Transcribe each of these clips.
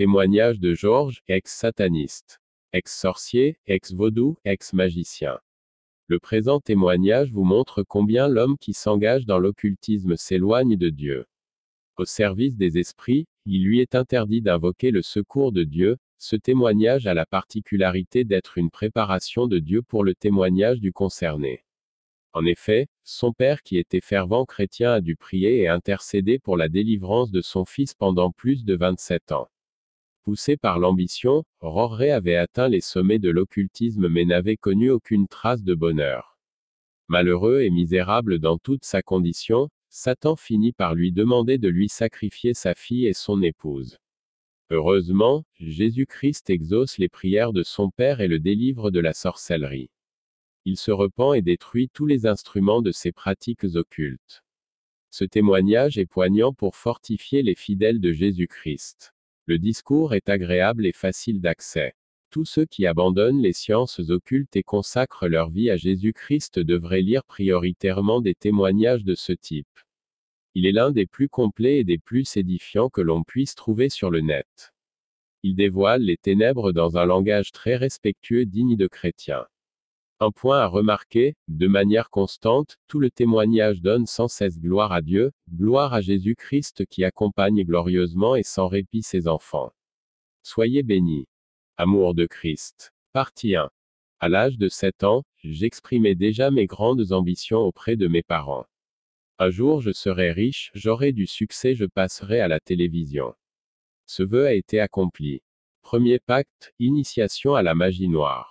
Témoignage de Georges, ex-sataniste, ex-sorcier, ex-vaudou, ex-magicien. Le présent témoignage vous montre combien l'homme qui s'engage dans l'occultisme s'éloigne de Dieu. Au service des esprits, il lui est interdit d'invoquer le secours de Dieu, ce témoignage a la particularité d'être une préparation de Dieu pour le témoignage du concerné. En effet, son père qui était fervent chrétien a dû prier et intercéder pour la délivrance de son fils pendant plus de 27 ans. Poussé par l'ambition, Roré avait atteint les sommets de l'occultisme mais n'avait connu aucune trace de bonheur. Malheureux et misérable dans toute sa condition, Satan finit par lui demander de lui sacrifier sa fille et son épouse. Heureusement, Jésus-Christ exauce les prières de son Père et le délivre de la sorcellerie. Il se repent et détruit tous les instruments de ses pratiques occultes. Ce témoignage est poignant pour fortifier les fidèles de Jésus-Christ. Le discours est agréable et facile d'accès. Tous ceux qui abandonnent les sciences occultes et consacrent leur vie à Jésus-Christ devraient lire prioritairement des témoignages de ce type. Il est l'un des plus complets et des plus édifiants que l'on puisse trouver sur le net. Il dévoile les ténèbres dans un langage très respectueux digne de chrétiens. Un point à remarquer, de manière constante, tout le témoignage donne sans cesse gloire à Dieu, gloire à Jésus-Christ qui accompagne glorieusement et sans répit ses enfants. Soyez bénis. Amour de Christ. Partie 1. À l'âge de 7 ans, j'exprimais déjà mes grandes ambitions auprès de mes parents. Un jour je serai riche, j'aurai du succès, je passerai à la télévision. Ce vœu a été accompli. Premier pacte, initiation à la magie noire.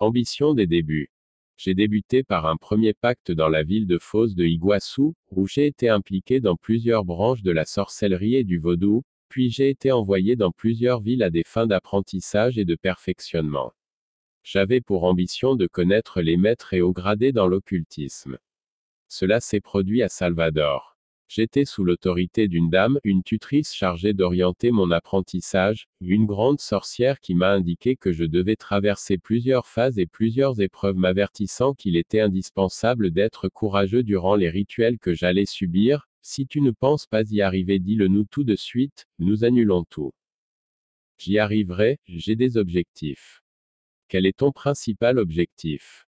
Ambition des débuts. J'ai débuté par un premier pacte dans la ville de Foz de Iguassou, où j'ai été impliqué dans plusieurs branches de la sorcellerie et du vaudou, puis j'ai été envoyé dans plusieurs villes à des fins d'apprentissage et de perfectionnement. J'avais pour ambition de connaître les maîtres et hauts gradés dans l'occultisme. Cela s'est produit à Salvador. J'étais sous l'autorité d'une dame, une tutrice chargée d'orienter mon apprentissage, une grande sorcière qui m'a indiqué que je devais traverser plusieurs phases et plusieurs épreuves m'avertissant qu'il était indispensable d'être courageux durant les rituels que j'allais subir, si tu ne penses pas y arriver dis-le nous tout de suite, nous annulons tout. J'y arriverai, j'ai des objectifs. Quel est ton principal objectif?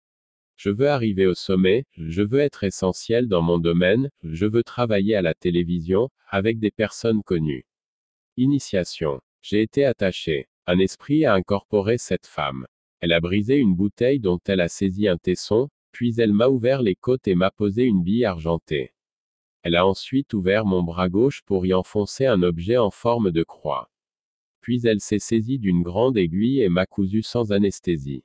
Je veux arriver au sommet, je veux être essentiel dans mon domaine, je veux travailler à la télévision, avec des personnes connues. Initiation. J'ai été attaché. Un esprit a incorporé cette femme. Elle a brisé une bouteille dont elle a saisi un tesson, puis elle m'a ouvert les côtes et m'a posé une bille argentée. Elle a ensuite ouvert mon bras gauche pour y enfoncer un objet en forme de croix. Puis elle s'est saisie d'une grande aiguille et m'a cousu sans anesthésie.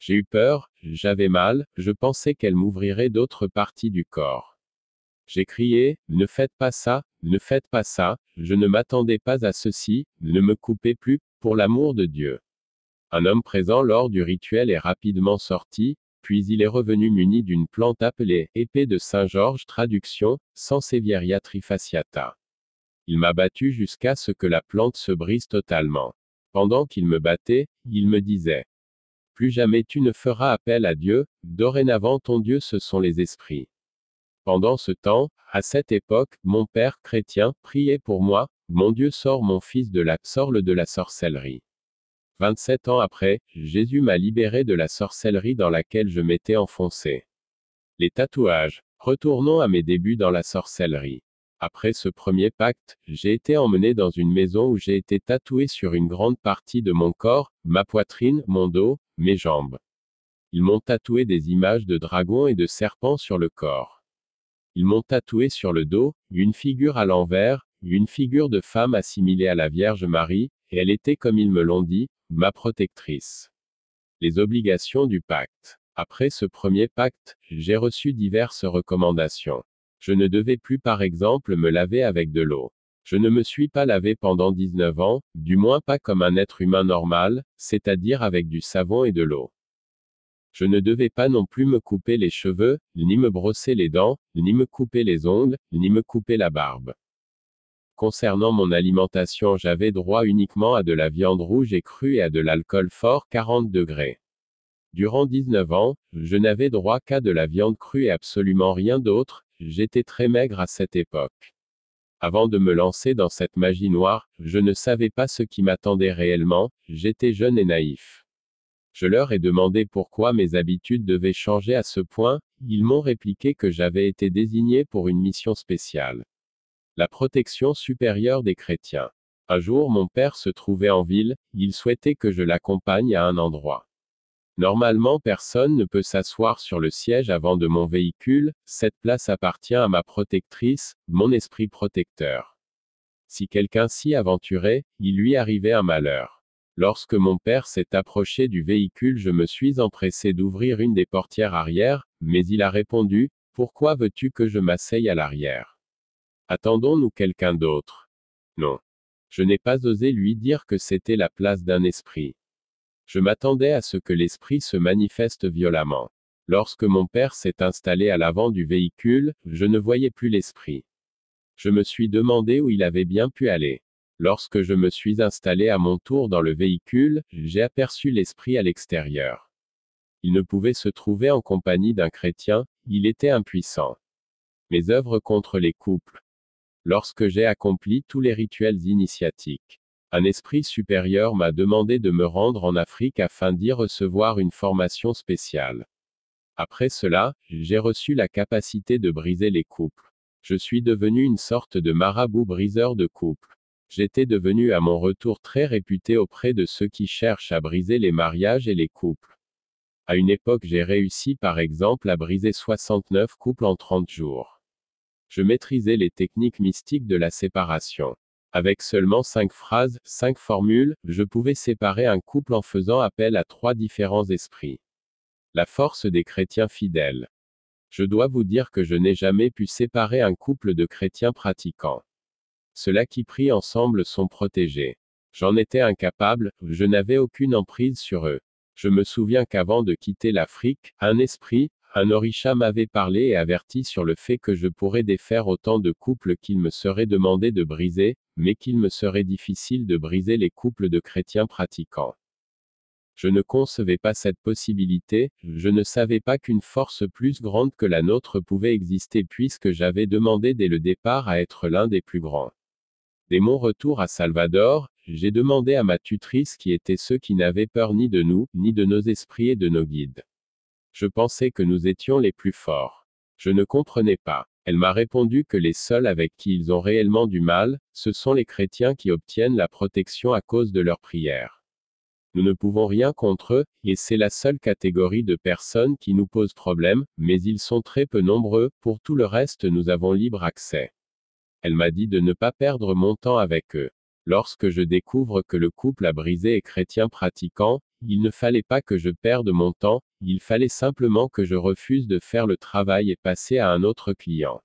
J'ai eu peur, j'avais mal, je pensais qu'elle m'ouvrirait d'autres parties du corps. J'ai crié, ne faites pas ça, ne faites pas ça, je ne m'attendais pas à ceci, ne me coupez plus, pour l'amour de Dieu. Un homme présent lors du rituel est rapidement sorti, puis il est revenu muni d'une plante appelée épée de Saint Georges traduction, Sansevieria trifasciata. Il m'a battu jusqu'à ce que la plante se brise totalement. Pendant qu'il me battait, il me disait plus jamais tu ne feras appel à Dieu, dorénavant ton Dieu ce sont les esprits. Pendant ce temps, à cette époque, mon père chrétien priait pour moi, mon Dieu sort mon fils de la sorle de la sorcellerie. 27 ans après, Jésus m'a libéré de la sorcellerie dans laquelle je m'étais enfoncé. Les tatouages. Retournons à mes débuts dans la sorcellerie. Après ce premier pacte, j'ai été emmené dans une maison où j'ai été tatoué sur une grande partie de mon corps, ma poitrine, mon dos, mes jambes. Ils m'ont tatoué des images de dragons et de serpents sur le corps. Ils m'ont tatoué sur le dos, une figure à l'envers, une figure de femme assimilée à la Vierge Marie, et elle était comme ils me l'ont dit, ma protectrice. Les obligations du pacte. Après ce premier pacte, j'ai reçu diverses recommandations. Je ne devais plus par exemple me laver avec de l'eau. Je ne me suis pas lavé pendant 19 ans, du moins pas comme un être humain normal, c'est-à-dire avec du savon et de l'eau. Je ne devais pas non plus me couper les cheveux, ni me brosser les dents, ni me couper les ongles, ni me couper la barbe. Concernant mon alimentation, j'avais droit uniquement à de la viande rouge et crue et à de l'alcool fort 40 degrés. Durant 19 ans, je n'avais droit qu'à de la viande crue et absolument rien d'autre, J'étais très maigre à cette époque. Avant de me lancer dans cette magie noire, je ne savais pas ce qui m'attendait réellement, j'étais jeune et naïf. Je leur ai demandé pourquoi mes habitudes devaient changer à ce point, ils m'ont répliqué que j'avais été désigné pour une mission spéciale. La protection supérieure des chrétiens. Un jour mon père se trouvait en ville, il souhaitait que je l'accompagne à un endroit. Normalement personne ne peut s'asseoir sur le siège avant de mon véhicule, cette place appartient à ma protectrice, mon esprit protecteur. Si quelqu'un s'y aventurait, il lui arrivait un malheur. Lorsque mon père s'est approché du véhicule, je me suis empressé d'ouvrir une des portières arrière, mais il a répondu, Pourquoi veux-tu que je m'asseye à l'arrière? Attendons-nous quelqu'un d'autre? Non. Je n'ai pas osé lui dire que c'était la place d'un esprit. Je m'attendais à ce que l'esprit se manifeste violemment. Lorsque mon père s'est installé à l'avant du véhicule, je ne voyais plus l'esprit. Je me suis demandé où il avait bien pu aller. Lorsque je me suis installé à mon tour dans le véhicule, j'ai aperçu l'esprit à l'extérieur. Il ne pouvait se trouver en compagnie d'un chrétien, il était impuissant. Mes œuvres contre les couples, Lorsque j'ai accompli tous les rituels initiatiques, un esprit supérieur m'a demandé de me rendre en Afrique afin d'y recevoir une formation spéciale. Après cela, j'ai reçu la capacité de briser les couples. Je suis devenu une sorte de marabout briseur de couples. J'étais devenu à mon retour très réputé auprès de ceux qui cherchent à briser les mariages et les couples. À une époque j'ai réussi par exemple à briser 69 couples en 30 jours je maîtrisais les techniques mystiques de la séparation. Avec seulement cinq phrases, cinq formules, je pouvais séparer un couple en faisant appel à trois différents esprits. La force des chrétiens fidèles. Je dois vous dire que je n'ai jamais pu séparer un couple de chrétiens pratiquants. Ceux-là qui prient ensemble sont protégés. J'en étais incapable, je n'avais aucune emprise sur eux. Je me souviens qu'avant de quitter l'Afrique, un esprit, un orisha m'avait parlé et averti sur le fait que je pourrais défaire autant de couples qu'il me serait demandé de briser, mais qu'il me serait difficile de briser les couples de chrétiens pratiquants. Je ne concevais pas cette possibilité, je ne savais pas qu'une force plus grande que la nôtre pouvait exister puisque j'avais demandé dès le départ à être l'un des plus grands. Dès mon retour à Salvador, j'ai demandé à ma tutrice qui étaient ceux qui n'avaient peur ni de nous, ni de nos esprits et de nos guides. Je pensais que nous étions les plus forts. Je ne comprenais pas. Elle m'a répondu que les seuls avec qui ils ont réellement du mal, ce sont les chrétiens qui obtiennent la protection à cause de leurs prières. Nous ne pouvons rien contre eux, et c'est la seule catégorie de personnes qui nous pose problème, mais ils sont très peu nombreux, pour tout le reste nous avons libre accès. Elle m'a dit de ne pas perdre mon temps avec eux. Lorsque je découvre que le couple a brisé est chrétien pratiquant, il ne fallait pas que je perde mon temps, il fallait simplement que je refuse de faire le travail et passer à un autre client.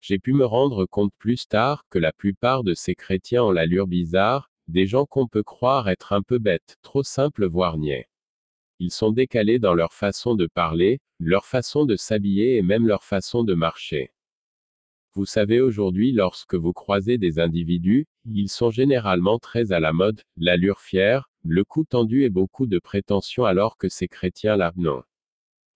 J'ai pu me rendre compte plus tard que la plupart de ces chrétiens ont l'allure bizarre, des gens qu'on peut croire être un peu bêtes, trop simples voire niais. Ils sont décalés dans leur façon de parler, leur façon de s'habiller et même leur façon de marcher. Vous savez aujourd'hui lorsque vous croisez des individus, ils sont généralement très à la mode, l'allure fière, le cou tendu et beaucoup de prétention alors que ces chrétiens-là, non.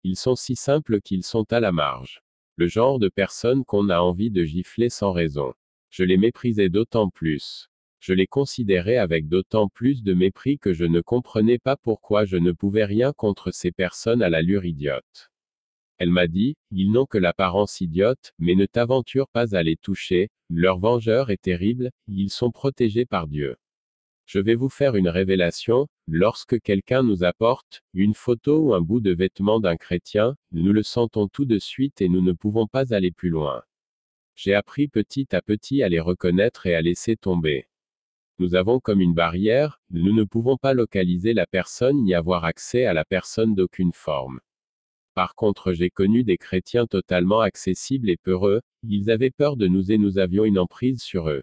Ils sont si simples qu'ils sont à la marge. Le genre de personnes qu'on a envie de gifler sans raison. Je les méprisais d'autant plus. Je les considérais avec d'autant plus de mépris que je ne comprenais pas pourquoi je ne pouvais rien contre ces personnes à l'allure idiote. Elle m'a dit, ils n'ont que l'apparence idiote, mais ne t'aventure pas à les toucher, leur vengeur est terrible, ils sont protégés par Dieu. Je vais vous faire une révélation, lorsque quelqu'un nous apporte une photo ou un bout de vêtement d'un chrétien, nous le sentons tout de suite et nous ne pouvons pas aller plus loin. J'ai appris petit à petit à les reconnaître et à laisser tomber. Nous avons comme une barrière, nous ne pouvons pas localiser la personne ni avoir accès à la personne d'aucune forme. Par contre, j'ai connu des chrétiens totalement accessibles et peureux, ils avaient peur de nous et nous avions une emprise sur eux.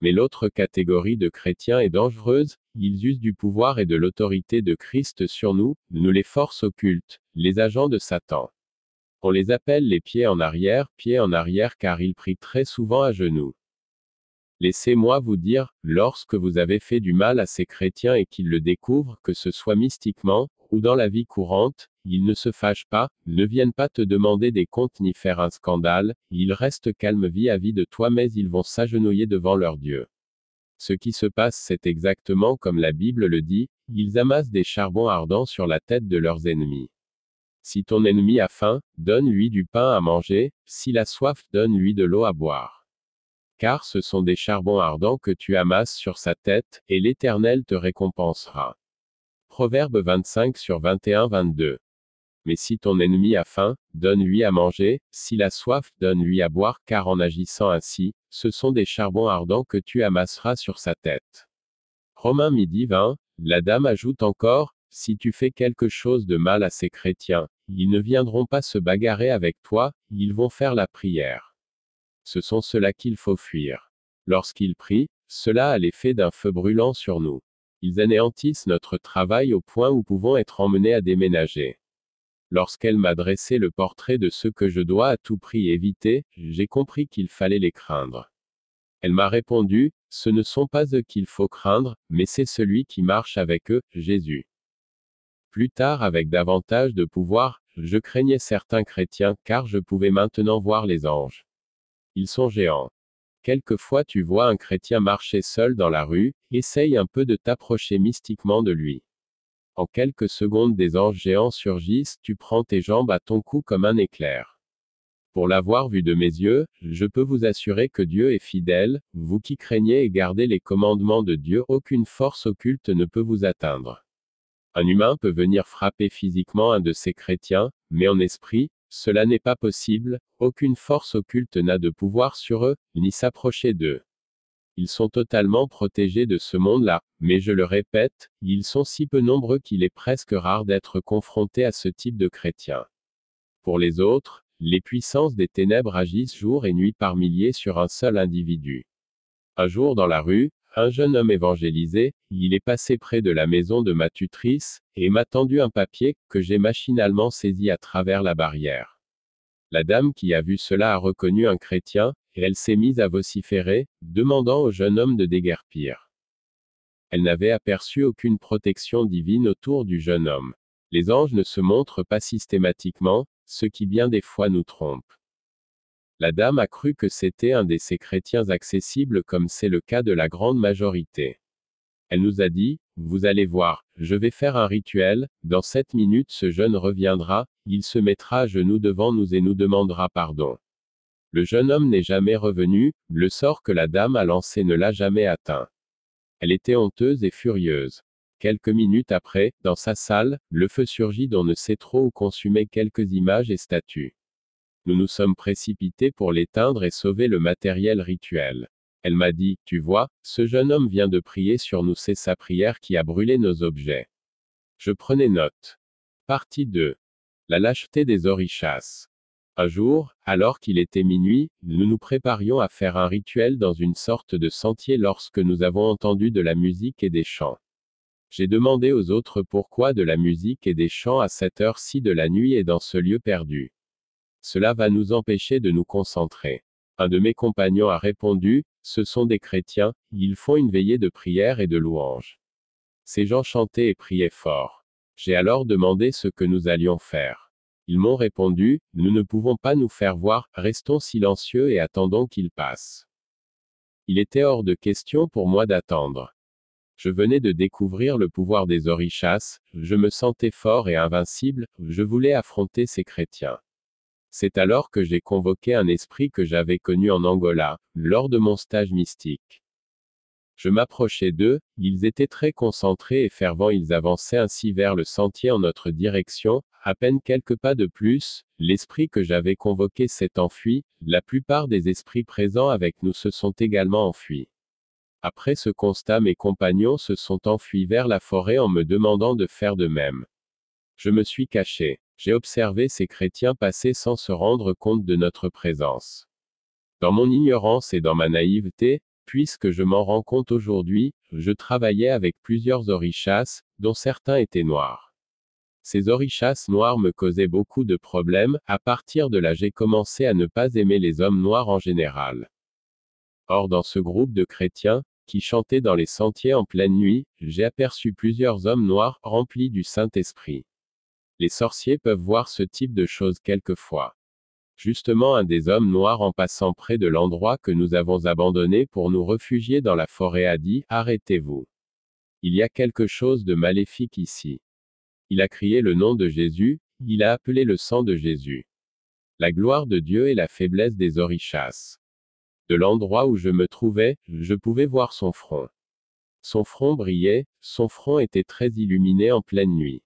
Mais l'autre catégorie de chrétiens est dangereuse, ils usent du pouvoir et de l'autorité de Christ sur nous, nous les forces occultes, les agents de Satan. On les appelle les pieds en arrière, pieds en arrière car ils prient très souvent à genoux. Laissez-moi vous dire, lorsque vous avez fait du mal à ces chrétiens et qu'ils le découvrent, que ce soit mystiquement, ou dans la vie courante, ils ne se fâchent pas, ne viennent pas te demander des comptes ni faire un scandale, ils restent calmes vis-à-vis de toi mais ils vont s'agenouiller devant leur Dieu. Ce qui se passe c'est exactement comme la Bible le dit, ils amassent des charbons ardents sur la tête de leurs ennemis. Si ton ennemi a faim, donne-lui du pain à manger, s'il a soif, donne-lui de l'eau à boire. Car ce sont des charbons ardents que tu amasses sur sa tête, et l'Éternel te récompensera. Proverbe 25 sur 21-22. Mais si ton ennemi a faim, donne-lui à manger, s'il a soif, donne-lui à boire, car en agissant ainsi, ce sont des charbons ardents que tu amasseras sur sa tête. Romains midi 20, la dame ajoute encore, si tu fais quelque chose de mal à ces chrétiens, ils ne viendront pas se bagarrer avec toi, ils vont faire la prière. Ce sont ceux-là qu'il faut fuir. Lorsqu'ils prient, cela a l'effet d'un feu brûlant sur nous. Ils anéantissent notre travail au point où pouvons être emmenés à déménager. Lorsqu'elle m'a dressé le portrait de ceux que je dois à tout prix éviter, j'ai compris qu'il fallait les craindre. Elle m'a répondu, ce ne sont pas eux qu'il faut craindre, mais c'est celui qui marche avec eux, Jésus. Plus tard, avec davantage de pouvoir, je craignais certains chrétiens, car je pouvais maintenant voir les anges. Ils sont géants. Quelquefois tu vois un chrétien marcher seul dans la rue, essaye un peu de t'approcher mystiquement de lui. En quelques secondes des anges géants surgissent, tu prends tes jambes à ton cou comme un éclair. Pour l'avoir vu de mes yeux, je peux vous assurer que Dieu est fidèle, vous qui craignez et gardez les commandements de Dieu, aucune force occulte ne peut vous atteindre. Un humain peut venir frapper physiquement un de ces chrétiens, mais en esprit, cela n'est pas possible, aucune force occulte n'a de pouvoir sur eux, ni s'approcher d'eux. Ils sont totalement protégés de ce monde-là, mais je le répète, ils sont si peu nombreux qu'il est presque rare d'être confronté à ce type de chrétiens. Pour les autres, les puissances des ténèbres agissent jour et nuit par milliers sur un seul individu. Un jour dans la rue, un jeune homme évangélisé, il est passé près de la maison de ma tutrice, et m'a tendu un papier, que j'ai machinalement saisi à travers la barrière. La dame qui a vu cela a reconnu un chrétien, et elle s'est mise à vociférer, demandant au jeune homme de déguerpir. Elle n'avait aperçu aucune protection divine autour du jeune homme. Les anges ne se montrent pas systématiquement, ce qui bien des fois nous trompe. La dame a cru que c'était un de ces chrétiens accessibles comme c'est le cas de la grande majorité. Elle nous a dit, vous allez voir, je vais faire un rituel, dans sept minutes ce jeune reviendra, il se mettra à genoux devant nous et nous demandera pardon. Le jeune homme n'est jamais revenu, le sort que la dame a lancé ne l'a jamais atteint. Elle était honteuse et furieuse. Quelques minutes après, dans sa salle, le feu surgit d'on ne sait trop où consumait quelques images et statues. Nous nous sommes précipités pour l'éteindre et sauver le matériel rituel. Elle m'a dit, tu vois, ce jeune homme vient de prier sur nous, c'est sa prière qui a brûlé nos objets. Je prenais note. Partie 2. La lâcheté des orichas. Un jour, alors qu'il était minuit, nous nous préparions à faire un rituel dans une sorte de sentier lorsque nous avons entendu de la musique et des chants. J'ai demandé aux autres pourquoi de la musique et des chants à cette heure-ci de la nuit et dans ce lieu perdu. Cela va nous empêcher de nous concentrer. Un de mes compagnons a répondu, ce sont des chrétiens, ils font une veillée de prière et de louange. Ces gens chantaient et priaient fort. J'ai alors demandé ce que nous allions faire. Ils m'ont répondu, nous ne pouvons pas nous faire voir, restons silencieux et attendons qu'ils passent. Il était hors de question pour moi d'attendre. Je venais de découvrir le pouvoir des orichas, je me sentais fort et invincible, je voulais affronter ces chrétiens. C'est alors que j'ai convoqué un esprit que j'avais connu en Angola, lors de mon stage mystique. Je m'approchai d'eux, ils étaient très concentrés et fervents, ils avançaient ainsi vers le sentier en notre direction, à peine quelques pas de plus, l'esprit que j'avais convoqué s'est enfui, la plupart des esprits présents avec nous se sont également enfuis. Après ce constat mes compagnons se sont enfuis vers la forêt en me demandant de faire de même. Je me suis caché. J'ai observé ces chrétiens passer sans se rendre compte de notre présence. Dans mon ignorance et dans ma naïveté, puisque je m'en rends compte aujourd'hui, je travaillais avec plusieurs orichas, dont certains étaient noirs. Ces orichas noirs me causaient beaucoup de problèmes, à partir de là j'ai commencé à ne pas aimer les hommes noirs en général. Or dans ce groupe de chrétiens, qui chantaient dans les sentiers en pleine nuit, j'ai aperçu plusieurs hommes noirs, remplis du Saint-Esprit. Les sorciers peuvent voir ce type de choses quelquefois. Justement un des hommes noirs en passant près de l'endroit que nous avons abandonné pour nous réfugier dans la forêt a dit, Arrêtez-vous. Il y a quelque chose de maléfique ici. Il a crié le nom de Jésus, il a appelé le sang de Jésus. La gloire de Dieu et la faiblesse des orichas. De l'endroit où je me trouvais, je pouvais voir son front. Son front brillait, son front était très illuminé en pleine nuit.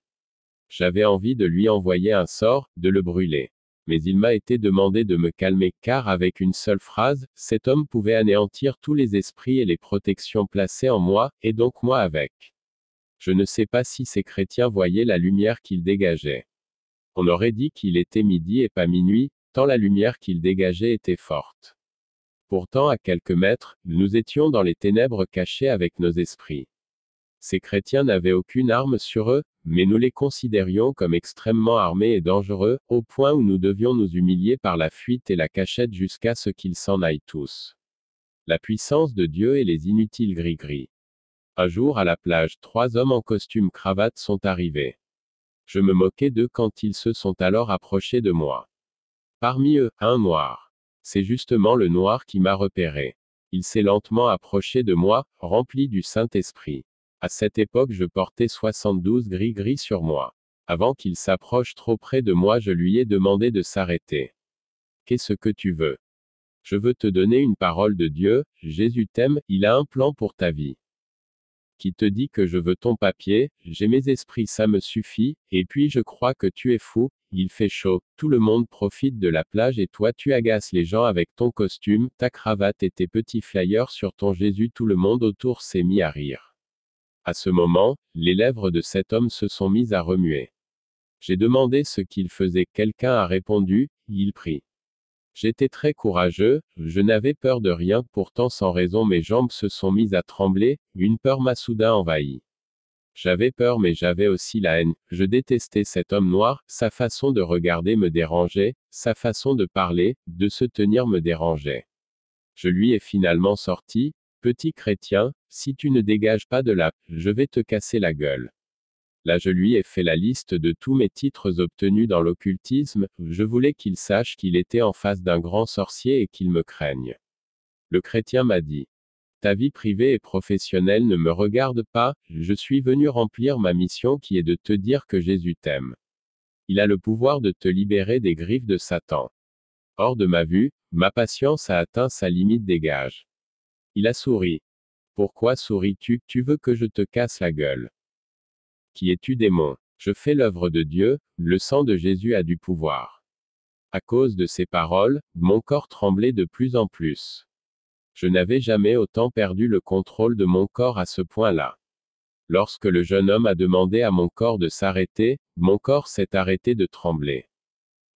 J'avais envie de lui envoyer un sort, de le brûler. Mais il m'a été demandé de me calmer, car avec une seule phrase, cet homme pouvait anéantir tous les esprits et les protections placées en moi, et donc moi avec. Je ne sais pas si ces chrétiens voyaient la lumière qu'il dégageait. On aurait dit qu'il était midi et pas minuit, tant la lumière qu'il dégageait était forte. Pourtant à quelques mètres, nous étions dans les ténèbres cachées avec nos esprits. Ces chrétiens n'avaient aucune arme sur eux, mais nous les considérions comme extrêmement armés et dangereux, au point où nous devions nous humilier par la fuite et la cachette jusqu'à ce qu'ils s'en aillent tous. La puissance de Dieu et les inutiles gris-gris. Un jour à la plage, trois hommes en costume cravate sont arrivés. Je me moquais d'eux quand ils se sont alors approchés de moi. Parmi eux, un noir. C'est justement le noir qui m'a repéré. Il s'est lentement approché de moi, rempli du Saint-Esprit. À cette époque je portais 72 gris-gris sur moi. Avant qu'il s'approche trop près de moi je lui ai demandé de s'arrêter. Qu'est-ce que tu veux? Je veux te donner une parole de Dieu, Jésus t'aime, il a un plan pour ta vie qui te dit que je veux ton papier, j'ai mes esprits ça me suffit, et puis je crois que tu es fou, il fait chaud, tout le monde profite de la plage et toi tu agaces les gens avec ton costume, ta cravate et tes petits flyers sur ton Jésus tout le monde autour s'est mis à rire. À ce moment, les lèvres de cet homme se sont mises à remuer. J'ai demandé ce qu'il faisait, quelqu'un a répondu, il prie. J'étais très courageux, je n'avais peur de rien, pourtant sans raison mes jambes se sont mises à trembler, une peur m'a soudain envahi. J'avais peur mais j'avais aussi la haine, je détestais cet homme noir, sa façon de regarder me dérangeait, sa façon de parler, de se tenir me dérangeait. Je lui ai finalement sorti, Petit chrétien, si tu ne dégages pas de là, je vais te casser la gueule. Là je lui ai fait la liste de tous mes titres obtenus dans l'occultisme, je voulais qu'il sache qu'il était en face d'un grand sorcier et qu'il me craigne. Le chrétien m'a dit. Ta vie privée et professionnelle ne me regarde pas, je suis venu remplir ma mission qui est de te dire que Jésus t'aime. Il a le pouvoir de te libérer des griffes de Satan. Hors de ma vue, ma patience a atteint sa limite dégage. Il a souri. Pourquoi souris-tu? Tu veux que je te casse la gueule. Qui es-tu démon? Je fais l'œuvre de Dieu, le sang de Jésus a du pouvoir. À cause de ces paroles, mon corps tremblait de plus en plus. Je n'avais jamais autant perdu le contrôle de mon corps à ce point-là. Lorsque le jeune homme a demandé à mon corps de s'arrêter, mon corps s'est arrêté de trembler.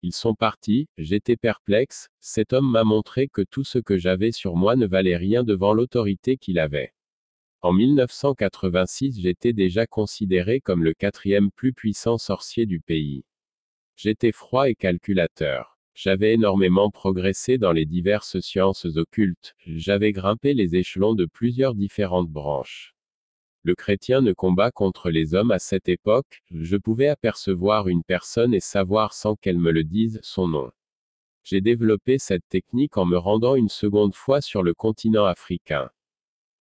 Ils sont partis, j'étais perplexe, cet homme m'a montré que tout ce que j'avais sur moi ne valait rien devant l'autorité qu'il avait. En 1986 j'étais déjà considéré comme le quatrième plus puissant sorcier du pays. J'étais froid et calculateur. J'avais énormément progressé dans les diverses sciences occultes, j'avais grimpé les échelons de plusieurs différentes branches. Le chrétien ne combat contre les hommes à cette époque, je pouvais apercevoir une personne et savoir sans qu'elle me le dise son nom. J'ai développé cette technique en me rendant une seconde fois sur le continent africain.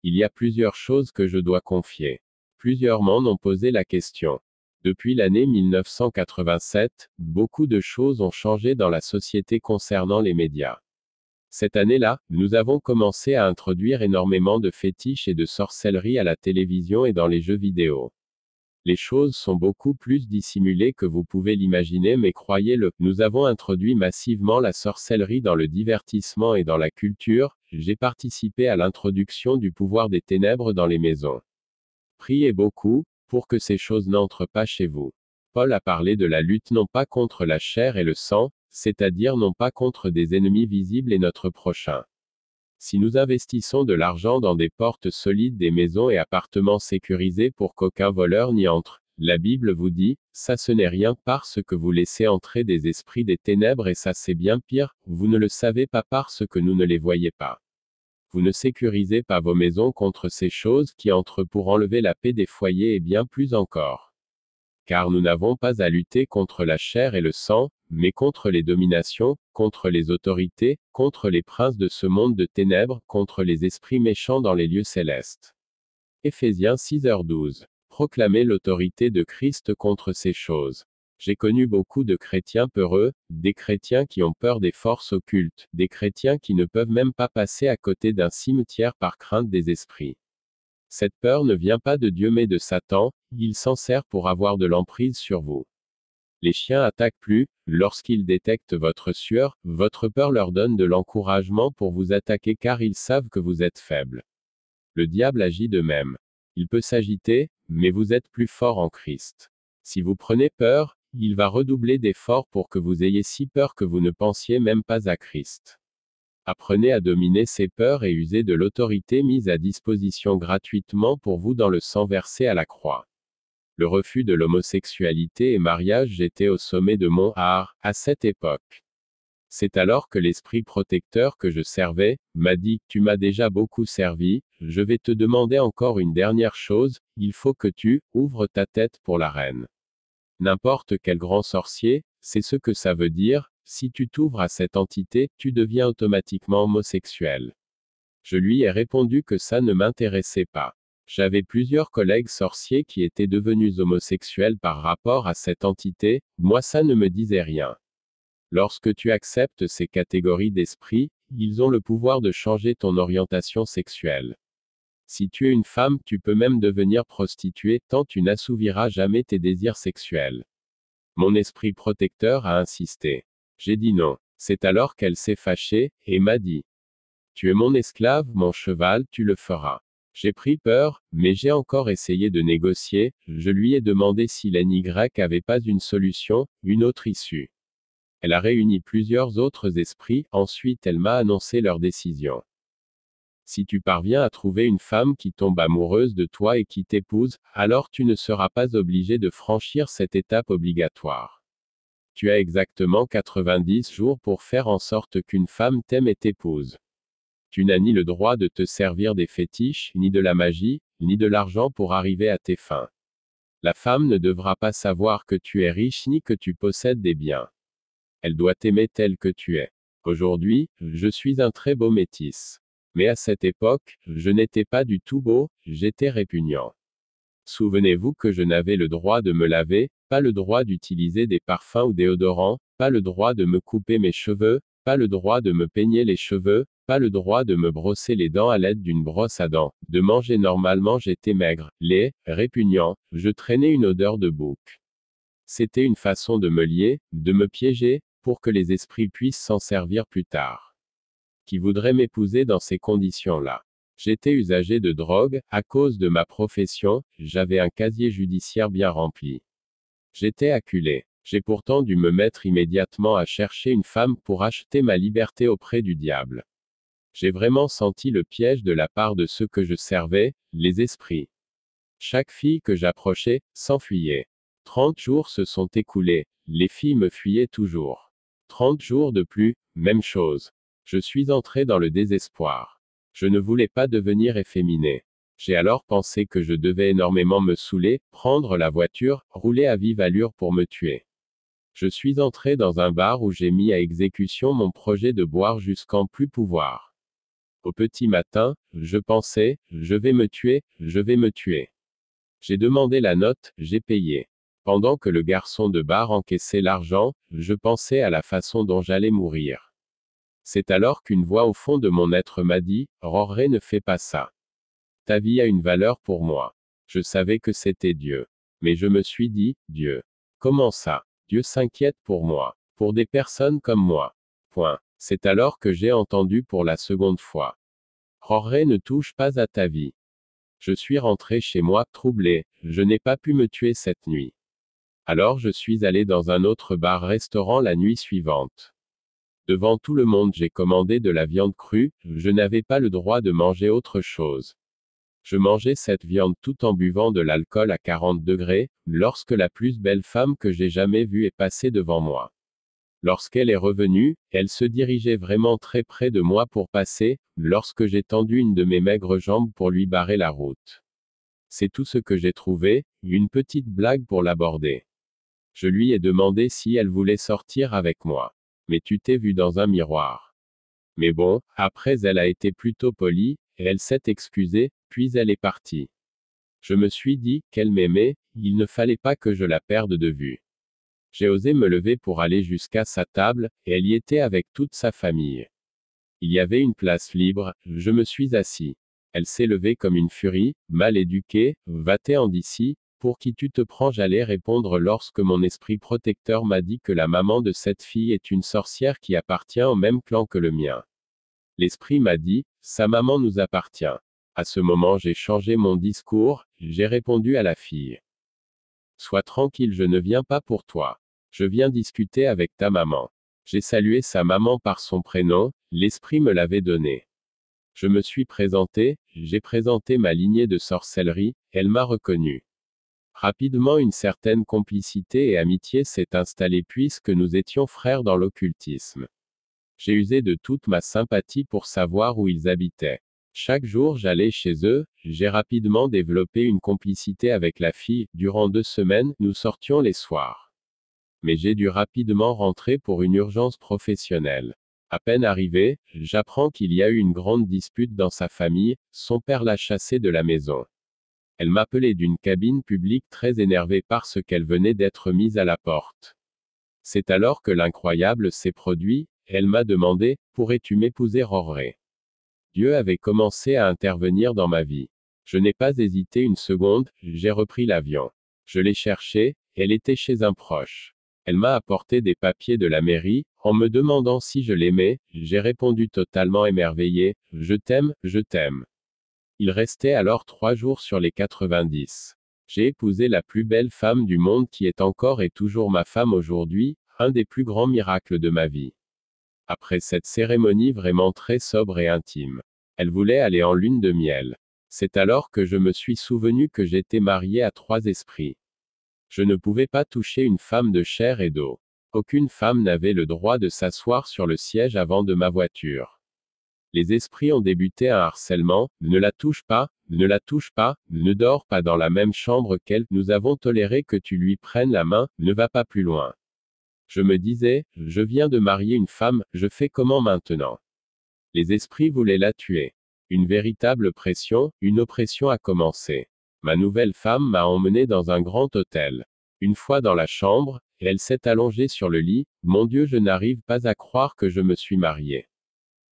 Il y a plusieurs choses que je dois confier. Plusieurs m'en ont posé la question. Depuis l'année 1987, beaucoup de choses ont changé dans la société concernant les médias. Cette année-là, nous avons commencé à introduire énormément de fétiches et de sorcellerie à la télévision et dans les jeux vidéo. Les choses sont beaucoup plus dissimulées que vous pouvez l'imaginer mais croyez-le, nous avons introduit massivement la sorcellerie dans le divertissement et dans la culture, j'ai participé à l'introduction du pouvoir des ténèbres dans les maisons. Priez beaucoup, pour que ces choses n'entrent pas chez vous. Paul a parlé de la lutte non pas contre la chair et le sang, c'est-à-dire non pas contre des ennemis visibles et notre prochain. Si nous investissons de l'argent dans des portes solides des maisons et appartements sécurisés pour qu'aucun voleur n'y entre, la Bible vous dit, ça ce n'est rien parce que vous laissez entrer des esprits des ténèbres et ça c'est bien pire, vous ne le savez pas parce que nous ne les voyez pas. vous ne sécurisez pas vos maisons contre ces choses qui entrent pour enlever la paix des foyers et bien plus encore. Car nous n'avons pas à lutter contre la chair et le sang, mais contre les dominations, contre les autorités, contre les princes de ce monde de ténèbres, contre les esprits méchants dans les lieux célestes. Éphésiens 6h12. Proclamez l'autorité de Christ contre ces choses. J'ai connu beaucoup de chrétiens peureux, des chrétiens qui ont peur des forces occultes, des chrétiens qui ne peuvent même pas passer à côté d'un cimetière par crainte des esprits. Cette peur ne vient pas de Dieu mais de Satan, il s'en sert pour avoir de l'emprise sur vous. Les chiens attaquent plus, lorsqu'ils détectent votre sueur, votre peur leur donne de l'encouragement pour vous attaquer car ils savent que vous êtes faible. Le diable agit de même. Il peut s'agiter, mais vous êtes plus fort en Christ. Si vous prenez peur, il va redoubler d'efforts pour que vous ayez si peur que vous ne pensiez même pas à Christ. Apprenez à dominer ces peurs et usez de l'autorité mise à disposition gratuitement pour vous dans le sang versé à la croix. Le refus de l'homosexualité et mariage j'étais au sommet de mon art, à cette époque. C'est alors que l'esprit protecteur que je servais, m'a dit, tu m'as déjà beaucoup servi, je vais te demander encore une dernière chose, il faut que tu, ouvres ta tête pour la reine. N'importe quel grand sorcier, c'est ce que ça veut dire, si tu t'ouvres à cette entité, tu deviens automatiquement homosexuel. Je lui ai répondu que ça ne m'intéressait pas. J'avais plusieurs collègues sorciers qui étaient devenus homosexuels par rapport à cette entité, moi ça ne me disait rien. Lorsque tu acceptes ces catégories d'esprit, ils ont le pouvoir de changer ton orientation sexuelle. Si tu es une femme, tu peux même devenir prostituée, tant tu n'assouviras jamais tes désirs sexuels. Mon esprit protecteur a insisté. J'ai dit non. C'est alors qu'elle s'est fâchée, et m'a dit. Tu es mon esclave, mon cheval, tu le feras. J'ai pris peur, mais j'ai encore essayé de négocier, je lui ai demandé si l'NY avait pas une solution, une autre issue. Elle a réuni plusieurs autres esprits, ensuite elle m'a annoncé leur décision. Si tu parviens à trouver une femme qui tombe amoureuse de toi et qui t'épouse, alors tu ne seras pas obligé de franchir cette étape obligatoire. Tu as exactement 90 jours pour faire en sorte qu'une femme t'aime et t'épouse. Tu n'as ni le droit de te servir des fétiches, ni de la magie, ni de l'argent pour arriver à tes fins. La femme ne devra pas savoir que tu es riche ni que tu possèdes des biens. Elle doit t'aimer tel que tu es. Aujourd'hui, je suis un très beau métis. Mais à cette époque, je n'étais pas du tout beau, j'étais répugnant. Souvenez-vous que je n'avais le droit de me laver, pas le droit d'utiliser des parfums ou déodorants, pas le droit de me couper mes cheveux, pas le droit de me peigner les cheveux, le droit de me brosser les dents à l'aide d'une brosse à dents, de manger normalement j'étais maigre, laid, répugnant, je traînais une odeur de bouc. C'était une façon de me lier, de me piéger, pour que les esprits puissent s'en servir plus tard qui voudrait m'épouser dans ces conditions-là? J'étais usagé de drogue, à cause de ma profession, j'avais un casier judiciaire bien rempli. J'étais acculé. J'ai pourtant dû me mettre immédiatement à chercher une femme pour acheter ma liberté auprès du diable. J'ai vraiment senti le piège de la part de ceux que je servais, les esprits. Chaque fille que j'approchais, s'enfuyait. Trente jours se sont écoulés, les filles me fuyaient toujours. Trente jours de plus, même chose. Je suis entré dans le désespoir. Je ne voulais pas devenir efféminé. J'ai alors pensé que je devais énormément me saouler, prendre la voiture, rouler à vive allure pour me tuer. Je suis entré dans un bar où j'ai mis à exécution mon projet de boire jusqu'en plus pouvoir. Au petit matin, je pensais, je vais me tuer, je vais me tuer. J'ai demandé la note, j'ai payé. Pendant que le garçon de bar encaissait l'argent, je pensais à la façon dont j'allais mourir. C'est alors qu'une voix au fond de mon être m'a dit, Roré ne fais pas ça. Ta vie a une valeur pour moi. Je savais que c'était Dieu. Mais je me suis dit, Dieu. Comment ça? Dieu s'inquiète pour moi. Pour des personnes comme moi. Point. C'est alors que j'ai entendu pour la seconde fois. Roré ne touche pas à ta vie. Je suis rentré chez moi, troublé, je n'ai pas pu me tuer cette nuit. Alors je suis allé dans un autre bar-restaurant la nuit suivante. Devant tout le monde j'ai commandé de la viande crue, je n'avais pas le droit de manger autre chose. Je mangeais cette viande tout en buvant de l'alcool à 40 degrés, lorsque la plus belle femme que j'ai jamais vue est passée devant moi. Lorsqu'elle est revenue, elle se dirigeait vraiment très près de moi pour passer, lorsque j'ai tendu une de mes maigres jambes pour lui barrer la route. C'est tout ce que j'ai trouvé, une petite blague pour l'aborder. Je lui ai demandé si elle voulait sortir avec moi. Mais tu t'es vu dans un miroir. Mais bon, après elle a été plutôt polie, et elle s'est excusée, puis elle est partie. Je me suis dit qu'elle m'aimait, il ne fallait pas que je la perde de vue. J'ai osé me lever pour aller jusqu'à sa table, et elle y était avec toute sa famille. Il y avait une place libre, je me suis assis. Elle s'est levée comme une furie, mal éduquée, va-t'en d'ici, pour qui tu te prends J'allais répondre lorsque mon esprit protecteur m'a dit que la maman de cette fille est une sorcière qui appartient au même clan que le mien. L'esprit m'a dit, sa maman nous appartient. À ce moment j'ai changé mon discours, j'ai répondu à la fille. Sois tranquille, je ne viens pas pour toi. Je viens discuter avec ta maman. J'ai salué sa maman par son prénom, l'esprit me l'avait donné. Je me suis présenté, j'ai présenté ma lignée de sorcellerie, elle m'a reconnu. Rapidement une certaine complicité et amitié s'est installée puisque nous étions frères dans l'occultisme. J'ai usé de toute ma sympathie pour savoir où ils habitaient. Chaque jour j'allais chez eux, j'ai rapidement développé une complicité avec la fille, durant deux semaines, nous sortions les soirs. Mais j'ai dû rapidement rentrer pour une urgence professionnelle. À peine arrivé, j'apprends qu'il y a eu une grande dispute dans sa famille, son père l'a chassé de la maison. Elle m'appelait d'une cabine publique très énervée parce qu'elle venait d'être mise à la porte. C'est alors que l'incroyable s'est produit, elle m'a demandé, pourrais-tu m'épouser Roré? Dieu avait commencé à intervenir dans ma vie. Je n'ai pas hésité une seconde, j'ai repris l'avion. Je l'ai cherchée, elle était chez un proche. Elle m'a apporté des papiers de la mairie, en me demandant si je l'aimais, j'ai répondu totalement émerveillé, je t'aime, je t'aime. Il restait alors trois jours sur les 90. J'ai épousé la plus belle femme du monde qui est encore et toujours ma femme aujourd'hui, un des plus grands miracles de ma vie. Après cette cérémonie vraiment très sobre et intime, elle voulait aller en lune de miel. C'est alors que je me suis souvenu que j'étais marié à trois esprits. Je ne pouvais pas toucher une femme de chair et d'eau. Aucune femme n'avait le droit de s'asseoir sur le siège avant de ma voiture. Les esprits ont débuté un harcèlement, ne la touche pas, ne la touche pas, ne dors pas dans la même chambre qu'elle, nous avons toléré que tu lui prennes la main, ne va pas plus loin. Je me disais, je viens de marier une femme, je fais comment maintenant? Les esprits voulaient la tuer. Une véritable pression, une oppression a commencé. Ma nouvelle femme m'a emmené dans un grand hôtel. Une fois dans la chambre, elle s'est allongée sur le lit, mon Dieu je n'arrive pas à croire que je me suis marié.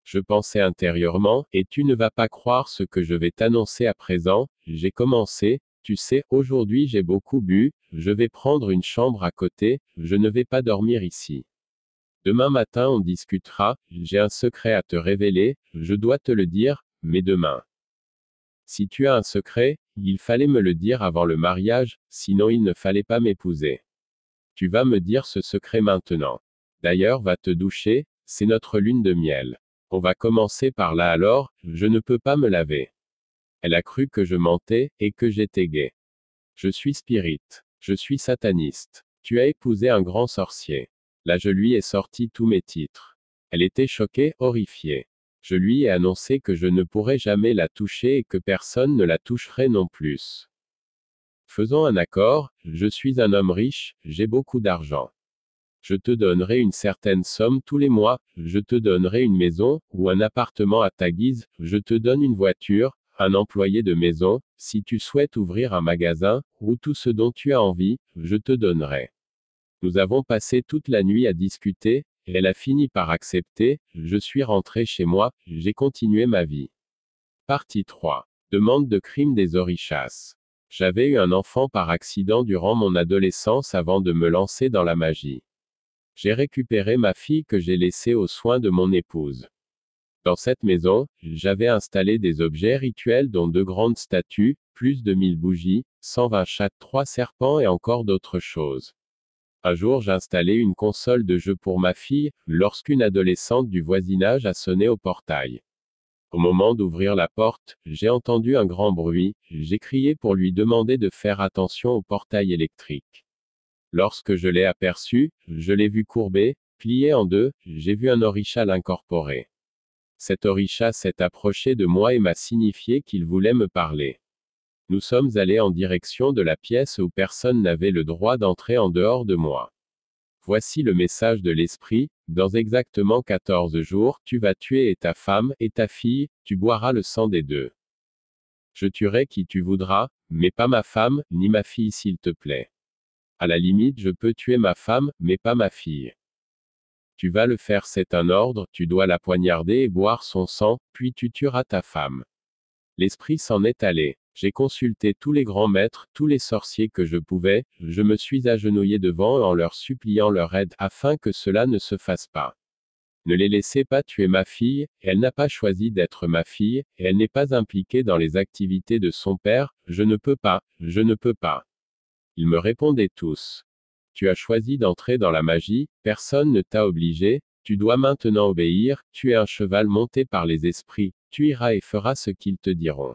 Je pensais intérieurement, et tu ne vas pas croire ce que je vais t'annoncer à présent, j'ai commencé, tu sais, aujourd'hui j'ai beaucoup bu, je vais prendre une chambre à côté, je ne vais pas dormir ici. Demain matin on discutera, j'ai un secret à te révéler, je dois te le dire, mais demain. Si tu as un secret, il fallait me le dire avant le mariage, sinon il ne fallait pas m'épouser. Tu vas me dire ce secret maintenant. D'ailleurs, va te doucher, c'est notre lune de miel. On va commencer par là alors, je ne peux pas me laver. Elle a cru que je mentais, et que j'étais gay. Je suis spirit. Je suis sataniste. Tu as épousé un grand sorcier. Là je lui ai sorti tous mes titres. Elle était choquée, horrifiée. Je lui ai annoncé que je ne pourrais jamais la toucher et que personne ne la toucherait non plus. Faisons un accord, je suis un homme riche, j'ai beaucoup d'argent. Je te donnerai une certaine somme tous les mois, je te donnerai une maison, ou un appartement à ta guise, je te donne une voiture, un employé de maison, si tu souhaites ouvrir un magasin, ou tout ce dont tu as envie, je te donnerai. Nous avons passé toute la nuit à discuter, elle a fini par accepter, je suis rentré chez moi, j'ai continué ma vie. Partie 3. Demande de crime des orichas. J'avais eu un enfant par accident durant mon adolescence avant de me lancer dans la magie. J'ai récupéré ma fille que j'ai laissée aux soins de mon épouse. Dans cette maison, j'avais installé des objets rituels dont deux grandes statues, plus de 1000 bougies, 120 chats, trois serpents et encore d'autres choses. Un jour j'installais une console de jeu pour ma fille, lorsqu'une adolescente du voisinage a sonné au portail. Au moment d'ouvrir la porte, j'ai entendu un grand bruit, j'ai crié pour lui demander de faire attention au portail électrique. Lorsque je l'ai aperçu, je l'ai vu courber, Plié en deux, j'ai vu un oricha l'incorporer. Cet oricha s'est approché de moi et m'a signifié qu'il voulait me parler. Nous sommes allés en direction de la pièce où personne n'avait le droit d'entrer en dehors de moi. Voici le message de l'Esprit, dans exactement 14 jours, tu vas tuer et ta femme, et ta fille, tu boiras le sang des deux. Je tuerai qui tu voudras, mais pas ma femme, ni ma fille s'il te plaît. À la limite, je peux tuer ma femme, mais pas ma fille. Tu vas le faire, c'est un ordre, tu dois la poignarder et boire son sang, puis tu tueras ta femme. L'esprit s'en est allé. J'ai consulté tous les grands maîtres, tous les sorciers que je pouvais, je me suis agenouillé devant eux en leur suppliant leur aide, afin que cela ne se fasse pas. Ne les laissez pas tuer ma fille, elle n'a pas choisi d'être ma fille, elle n'est pas impliquée dans les activités de son père, je ne peux pas, je ne peux pas. Ils me répondaient tous. Tu as choisi d'entrer dans la magie, personne ne t'a obligé, tu dois maintenant obéir, tu es un cheval monté par les esprits, tu iras et feras ce qu'ils te diront.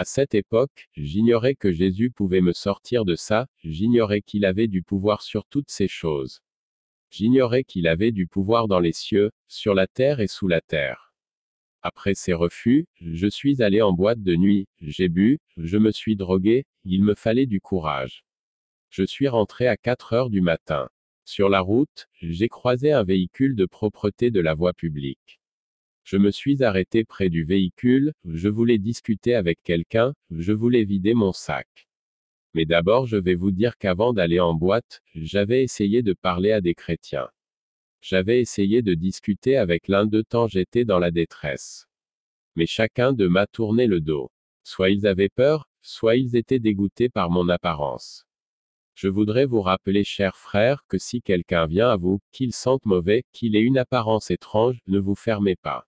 À cette époque, j'ignorais que Jésus pouvait me sortir de ça, j'ignorais qu'il avait du pouvoir sur toutes ces choses. J'ignorais qu'il avait du pouvoir dans les cieux, sur la terre et sous la terre. Après ces refus, je suis allé en boîte de nuit, j'ai bu, je me suis drogué, il me fallait du courage. Je suis rentré à 4 heures du matin. Sur la route, j'ai croisé un véhicule de propreté de la voie publique. Je me suis arrêté près du véhicule, je voulais discuter avec quelqu'un, je voulais vider mon sac. Mais d'abord je vais vous dire qu'avant d'aller en boîte, j'avais essayé de parler à des chrétiens. J'avais essayé de discuter avec l'un d'eux tant j'étais dans la détresse. Mais chacun d'eux m'a tourné le dos. Soit ils avaient peur, soit ils étaient dégoûtés par mon apparence. Je voudrais vous rappeler, chers frères, que si quelqu'un vient à vous, qu'il sente mauvais, qu'il ait une apparence étrange, ne vous fermez pas.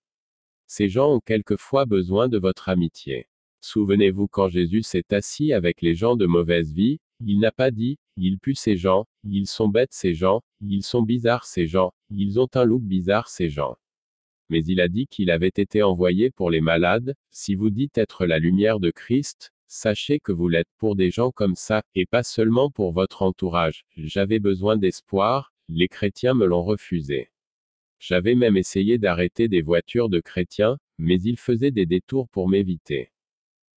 Ces gens ont quelquefois besoin de votre amitié. Souvenez-vous quand Jésus s'est assis avec les gens de mauvaise vie, il n'a pas dit, ils puent ces gens, ils sont bêtes ces gens, ils sont bizarres ces gens, ils ont un look bizarre ces gens. Mais il a dit qu'il avait été envoyé pour les malades, si vous dites être la lumière de Christ, Sachez que vous l'êtes pour des gens comme ça, et pas seulement pour votre entourage. J'avais besoin d'espoir, les chrétiens me l'ont refusé. J'avais même essayé d'arrêter des voitures de chrétiens, mais ils faisaient des détours pour m'éviter.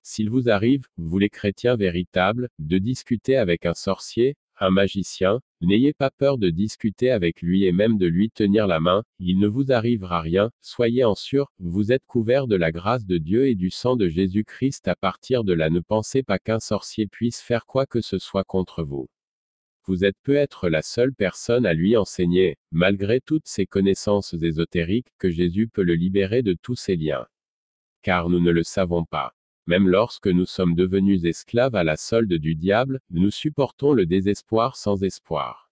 S'il vous arrive, vous les chrétiens véritables, de discuter avec un sorcier, un magicien, n'ayez pas peur de discuter avec lui et même de lui tenir la main, il ne vous arrivera rien, soyez en sûr, vous êtes couverts de la grâce de Dieu et du sang de Jésus-Christ à partir de là ne pensez pas qu'un sorcier puisse faire quoi que ce soit contre vous. Vous êtes peut-être la seule personne à lui enseigner, malgré toutes ses connaissances ésotériques, que Jésus peut le libérer de tous ses liens. Car nous ne le savons pas. Même lorsque nous sommes devenus esclaves à la solde du diable, nous supportons le désespoir sans espoir.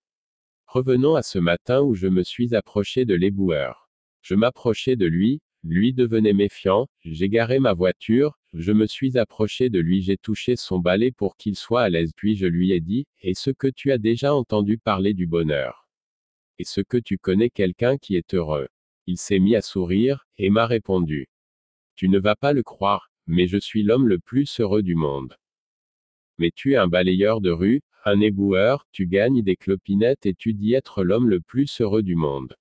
Revenons à ce matin où je me suis approché de l'éboueur. Je m'approchais de lui, lui devenait méfiant, j'ai garé ma voiture, je me suis approché de lui, j'ai touché son balai pour qu'il soit à l'aise, puis je lui ai dit, Est-ce que tu as déjà entendu parler du bonheur? Est-ce que tu connais quelqu'un qui est heureux Il s'est mis à sourire, et m'a répondu. Tu ne vas pas le croire, mais je suis l'homme le plus heureux du monde. Mais tu es un balayeur de rue, un éboueur, tu gagnes des clopinettes et tu dis être l'homme le plus heureux du monde.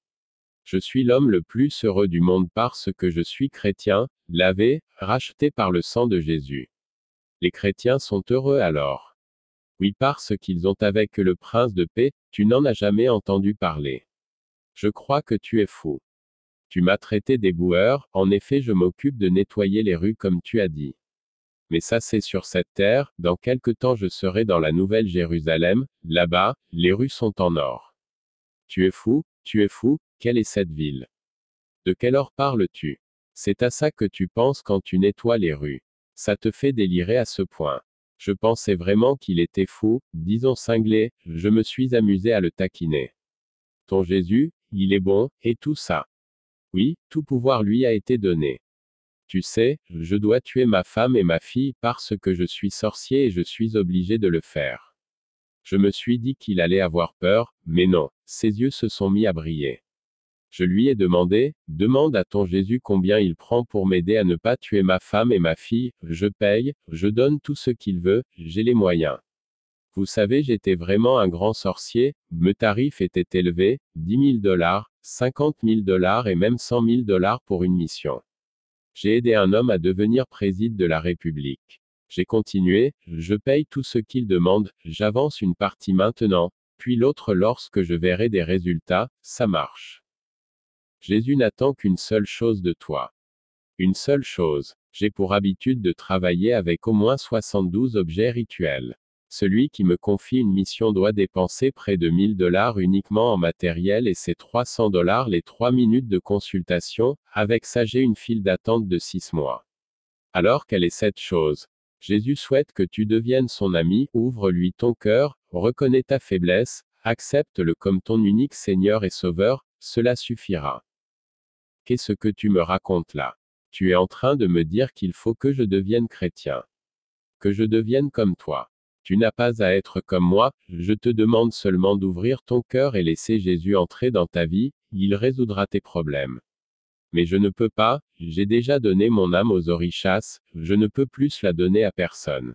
Je suis l'homme le plus heureux du monde parce que je suis chrétien, lavé, racheté par le sang de Jésus. Les chrétiens sont heureux alors. Oui parce qu'ils ont avec le prince de paix, tu n'en as jamais entendu parler. Je crois que tu es fou. Tu m'as traité d'éboueur, en effet je m'occupe de nettoyer les rues comme tu as dit. Mais ça c'est sur cette terre, dans quelque temps je serai dans la nouvelle Jérusalem, là-bas, les rues sont en or. Tu es fou, tu es fou, quelle est cette ville? De quelle or parles-tu? C'est à ça que tu penses quand tu nettoies les rues. Ça te fait délirer à ce point. Je pensais vraiment qu'il était fou, disons cinglé, je me suis amusé à le taquiner. Ton Jésus, il est bon, et tout ça. Oui, tout pouvoir lui a été donné. Tu sais, je dois tuer ma femme et ma fille parce que je suis sorcier et je suis obligé de le faire. Je me suis dit qu'il allait avoir peur, mais non, ses yeux se sont mis à briller. Je lui ai demandé, demande à ton Jésus combien il prend pour m'aider à ne pas tuer ma femme et ma fille, je paye, je donne tout ce qu'il veut, j'ai les moyens. Vous savez, j'étais vraiment un grand sorcier, me tarif était élevé, 10 000 dollars, 50 000 dollars et même 100 000 dollars pour une mission. J'ai aidé un homme à devenir président de la République. J'ai continué, je paye tout ce qu'il demande, j'avance une partie maintenant, puis l'autre lorsque je verrai des résultats, ça marche. Jésus n'attend qu'une seule chose de toi. Une seule chose. J'ai pour habitude de travailler avec au moins 72 objets rituels. Celui qui me confie une mission doit dépenser près de 1000 dollars uniquement en matériel et c'est 300 dollars les 3 minutes de consultation, avec ça j'ai une file d'attente de 6 mois. Alors quelle est cette chose? Jésus souhaite que tu deviennes son ami, ouvre-lui ton cœur, reconnais ta faiblesse, accepte-le comme ton unique Seigneur et Sauveur, cela suffira. Qu'est-ce que tu me racontes là Tu es en train de me dire qu'il faut que je devienne chrétien. Que je devienne comme toi. Tu n'as pas à être comme moi, je te demande seulement d'ouvrir ton cœur et laisser Jésus entrer dans ta vie, il résoudra tes problèmes. Mais je ne peux pas, j'ai déjà donné mon âme aux orichas, je ne peux plus la donner à personne.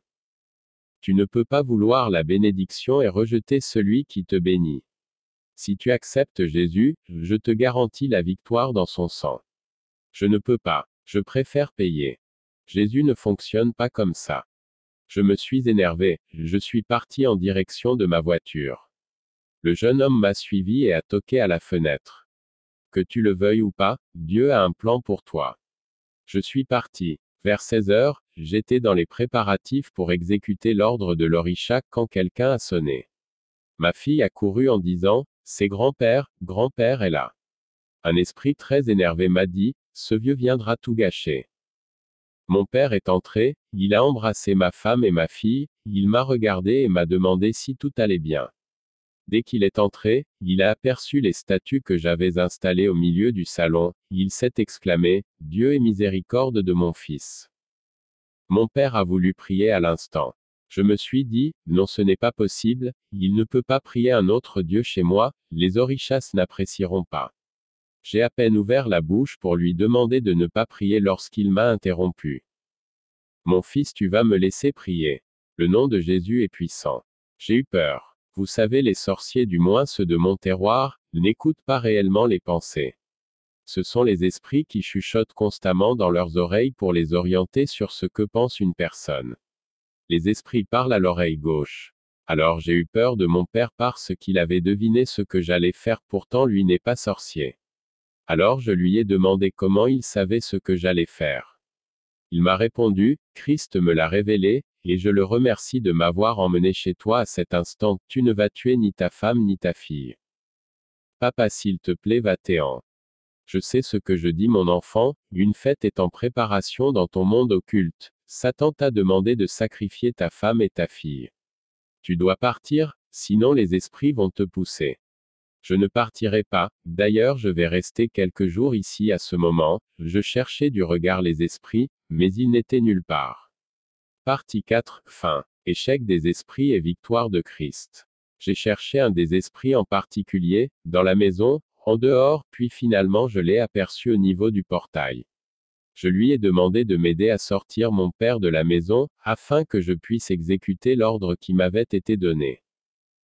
Tu ne peux pas vouloir la bénédiction et rejeter celui qui te bénit. Si tu acceptes Jésus, je te garantis la victoire dans son sang. Je ne peux pas, je préfère payer. Jésus ne fonctionne pas comme ça. Je me suis énervé, je suis parti en direction de ma voiture. Le jeune homme m'a suivi et a toqué à la fenêtre. Que tu le veuilles ou pas, Dieu a un plan pour toi. Je suis parti. Vers 16 heures, j'étais dans les préparatifs pour exécuter l'ordre de l'Orisha quand quelqu'un a sonné. Ma fille a couru en disant, C'est grand-père, grand-père est là. Un esprit très énervé m'a dit, Ce vieux viendra tout gâcher. Mon père est entré, il a embrassé ma femme et ma fille, il m'a regardé et m'a demandé si tout allait bien. Dès qu'il est entré, il a aperçu les statues que j'avais installées au milieu du salon, il s'est exclamé, Dieu est miséricorde de mon fils. Mon père a voulu prier à l'instant. Je me suis dit, non ce n'est pas possible, il ne peut pas prier un autre Dieu chez moi, les orichas n'apprécieront pas. J'ai à peine ouvert la bouche pour lui demander de ne pas prier lorsqu'il m'a interrompu. Mon fils, tu vas me laisser prier. Le nom de Jésus est puissant. J'ai eu peur. Vous savez, les sorciers, du moins ceux de mon terroir, n'écoutent pas réellement les pensées. Ce sont les esprits qui chuchotent constamment dans leurs oreilles pour les orienter sur ce que pense une personne. Les esprits parlent à l'oreille gauche. Alors j'ai eu peur de mon père parce qu'il avait deviné ce que j'allais faire pourtant lui n'est pas sorcier. Alors je lui ai demandé comment il savait ce que j'allais faire. Il m'a répondu, Christ me l'a révélé, et je le remercie de m'avoir emmené chez toi à cet instant, tu ne vas tuer ni ta femme ni ta fille. Papa s'il te plaît va-t'en. Je sais ce que je dis mon enfant, une fête est en préparation dans ton monde occulte. Satan t'a demandé de sacrifier ta femme et ta fille. Tu dois partir, sinon les esprits vont te pousser. Je ne partirai pas, d'ailleurs je vais rester quelques jours ici à ce moment, je cherchais du regard les esprits, mais ils n'étaient nulle part. Partie 4, fin. Échec des esprits et victoire de Christ. J'ai cherché un des esprits en particulier, dans la maison, en dehors, puis finalement je l'ai aperçu au niveau du portail. Je lui ai demandé de m'aider à sortir mon père de la maison, afin que je puisse exécuter l'ordre qui m'avait été donné.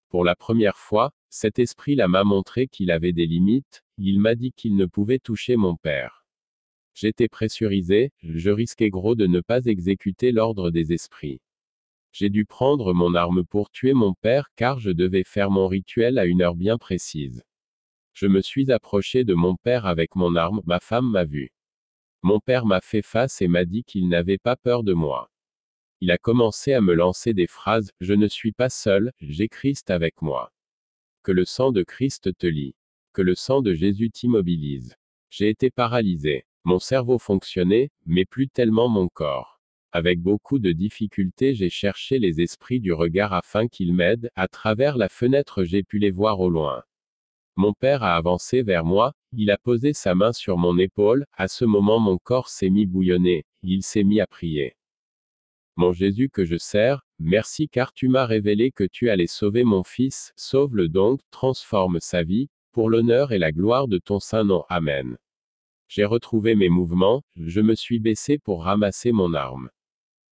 Pour la première fois, cet esprit-là m'a montré qu'il avait des limites, il m'a dit qu'il ne pouvait toucher mon père. J'étais pressurisé, je risquais gros de ne pas exécuter l'ordre des esprits. J'ai dû prendre mon arme pour tuer mon père car je devais faire mon rituel à une heure bien précise. Je me suis approché de mon père avec mon arme, ma femme m'a vu. Mon père m'a fait face et m'a dit qu'il n'avait pas peur de moi. Il a commencé à me lancer des phrases, Je ne suis pas seul, j'ai Christ avec moi. Que le sang de Christ te lie. Que le sang de Jésus t'immobilise. J'ai été paralysé. Mon cerveau fonctionnait, mais plus tellement mon corps. Avec beaucoup de difficultés, j'ai cherché les esprits du regard afin qu'ils m'aident, à travers la fenêtre j'ai pu les voir au loin. Mon père a avancé vers moi, il a posé sa main sur mon épaule, à ce moment mon corps s'est mis bouillonner, il s'est mis à prier. Mon Jésus que je sers, merci car tu m'as révélé que tu allais sauver mon fils, sauve-le donc, transforme sa vie, pour l'honneur et la gloire de ton saint nom. Amen. J'ai retrouvé mes mouvements, je me suis baissé pour ramasser mon arme.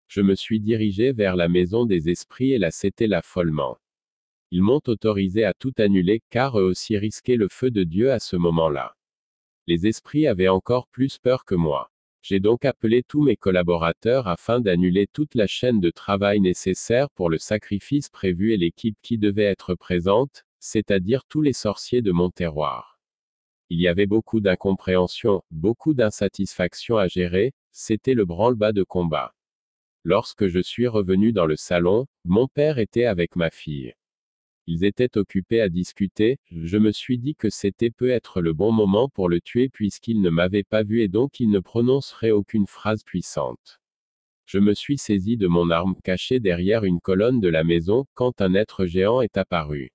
Je me suis dirigé vers la maison des esprits et la c'était l'affolement. Ils m'ont autorisé à tout annuler, car eux aussi risquaient le feu de Dieu à ce moment-là. Les esprits avaient encore plus peur que moi. J'ai donc appelé tous mes collaborateurs afin d'annuler toute la chaîne de travail nécessaire pour le sacrifice prévu et l'équipe qui devait être présente, c'est-à-dire tous les sorciers de mon terroir. Il y avait beaucoup d'incompréhension, beaucoup d'insatisfaction à gérer, c'était le branle-bas de combat. Lorsque je suis revenu dans le salon, mon père était avec ma fille. Ils étaient occupés à discuter, je me suis dit que c'était peut-être le bon moment pour le tuer puisqu'il ne m'avait pas vu et donc il ne prononcerait aucune phrase puissante. Je me suis saisi de mon arme cachée derrière une colonne de la maison quand un être géant est apparu.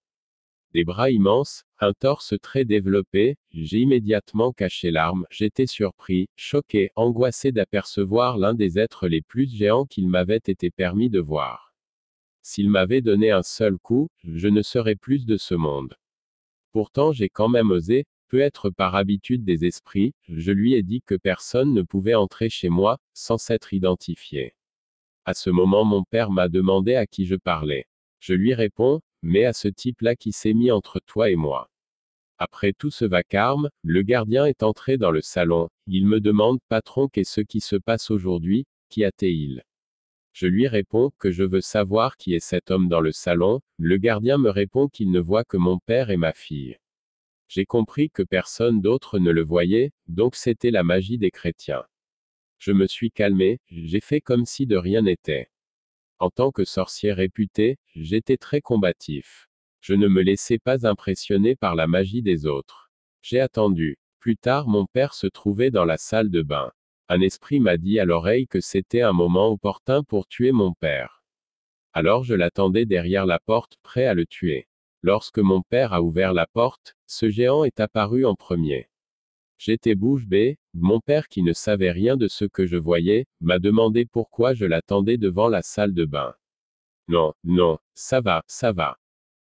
Des bras immenses, un torse très développé, j'ai immédiatement caché l'arme, j'étais surpris, choqué, angoissé d'apercevoir l'un des êtres les plus géants qu'il m'avait été permis de voir. S'il m'avait donné un seul coup, je ne serais plus de ce monde. Pourtant j'ai quand même osé, peut-être par habitude des esprits, je lui ai dit que personne ne pouvait entrer chez moi, sans s'être identifié. À ce moment mon père m'a demandé à qui je parlais. Je lui réponds, mais à ce type-là qui s'est mis entre toi et moi. Après tout ce vacarme, le gardien est entré dans le salon, il me demande, patron, qu'est-ce qui se passe aujourd'hui, qui a-t-il? Je lui réponds que je veux savoir qui est cet homme dans le salon, le gardien me répond qu'il ne voit que mon père et ma fille. J'ai compris que personne d'autre ne le voyait, donc c'était la magie des chrétiens. Je me suis calmé, j'ai fait comme si de rien n'était. En tant que sorcier réputé, j'étais très combatif. Je ne me laissais pas impressionner par la magie des autres. J'ai attendu. Plus tard mon père se trouvait dans la salle de bain. Un esprit m'a dit à l'oreille que c'était un moment opportun pour tuer mon père. Alors je l'attendais derrière la porte, prêt à le tuer. Lorsque mon père a ouvert la porte, ce géant est apparu en premier. J'étais bouche bée, mon père qui ne savait rien de ce que je voyais, m'a demandé pourquoi je l'attendais devant la salle de bain. Non, non, ça va, ça va.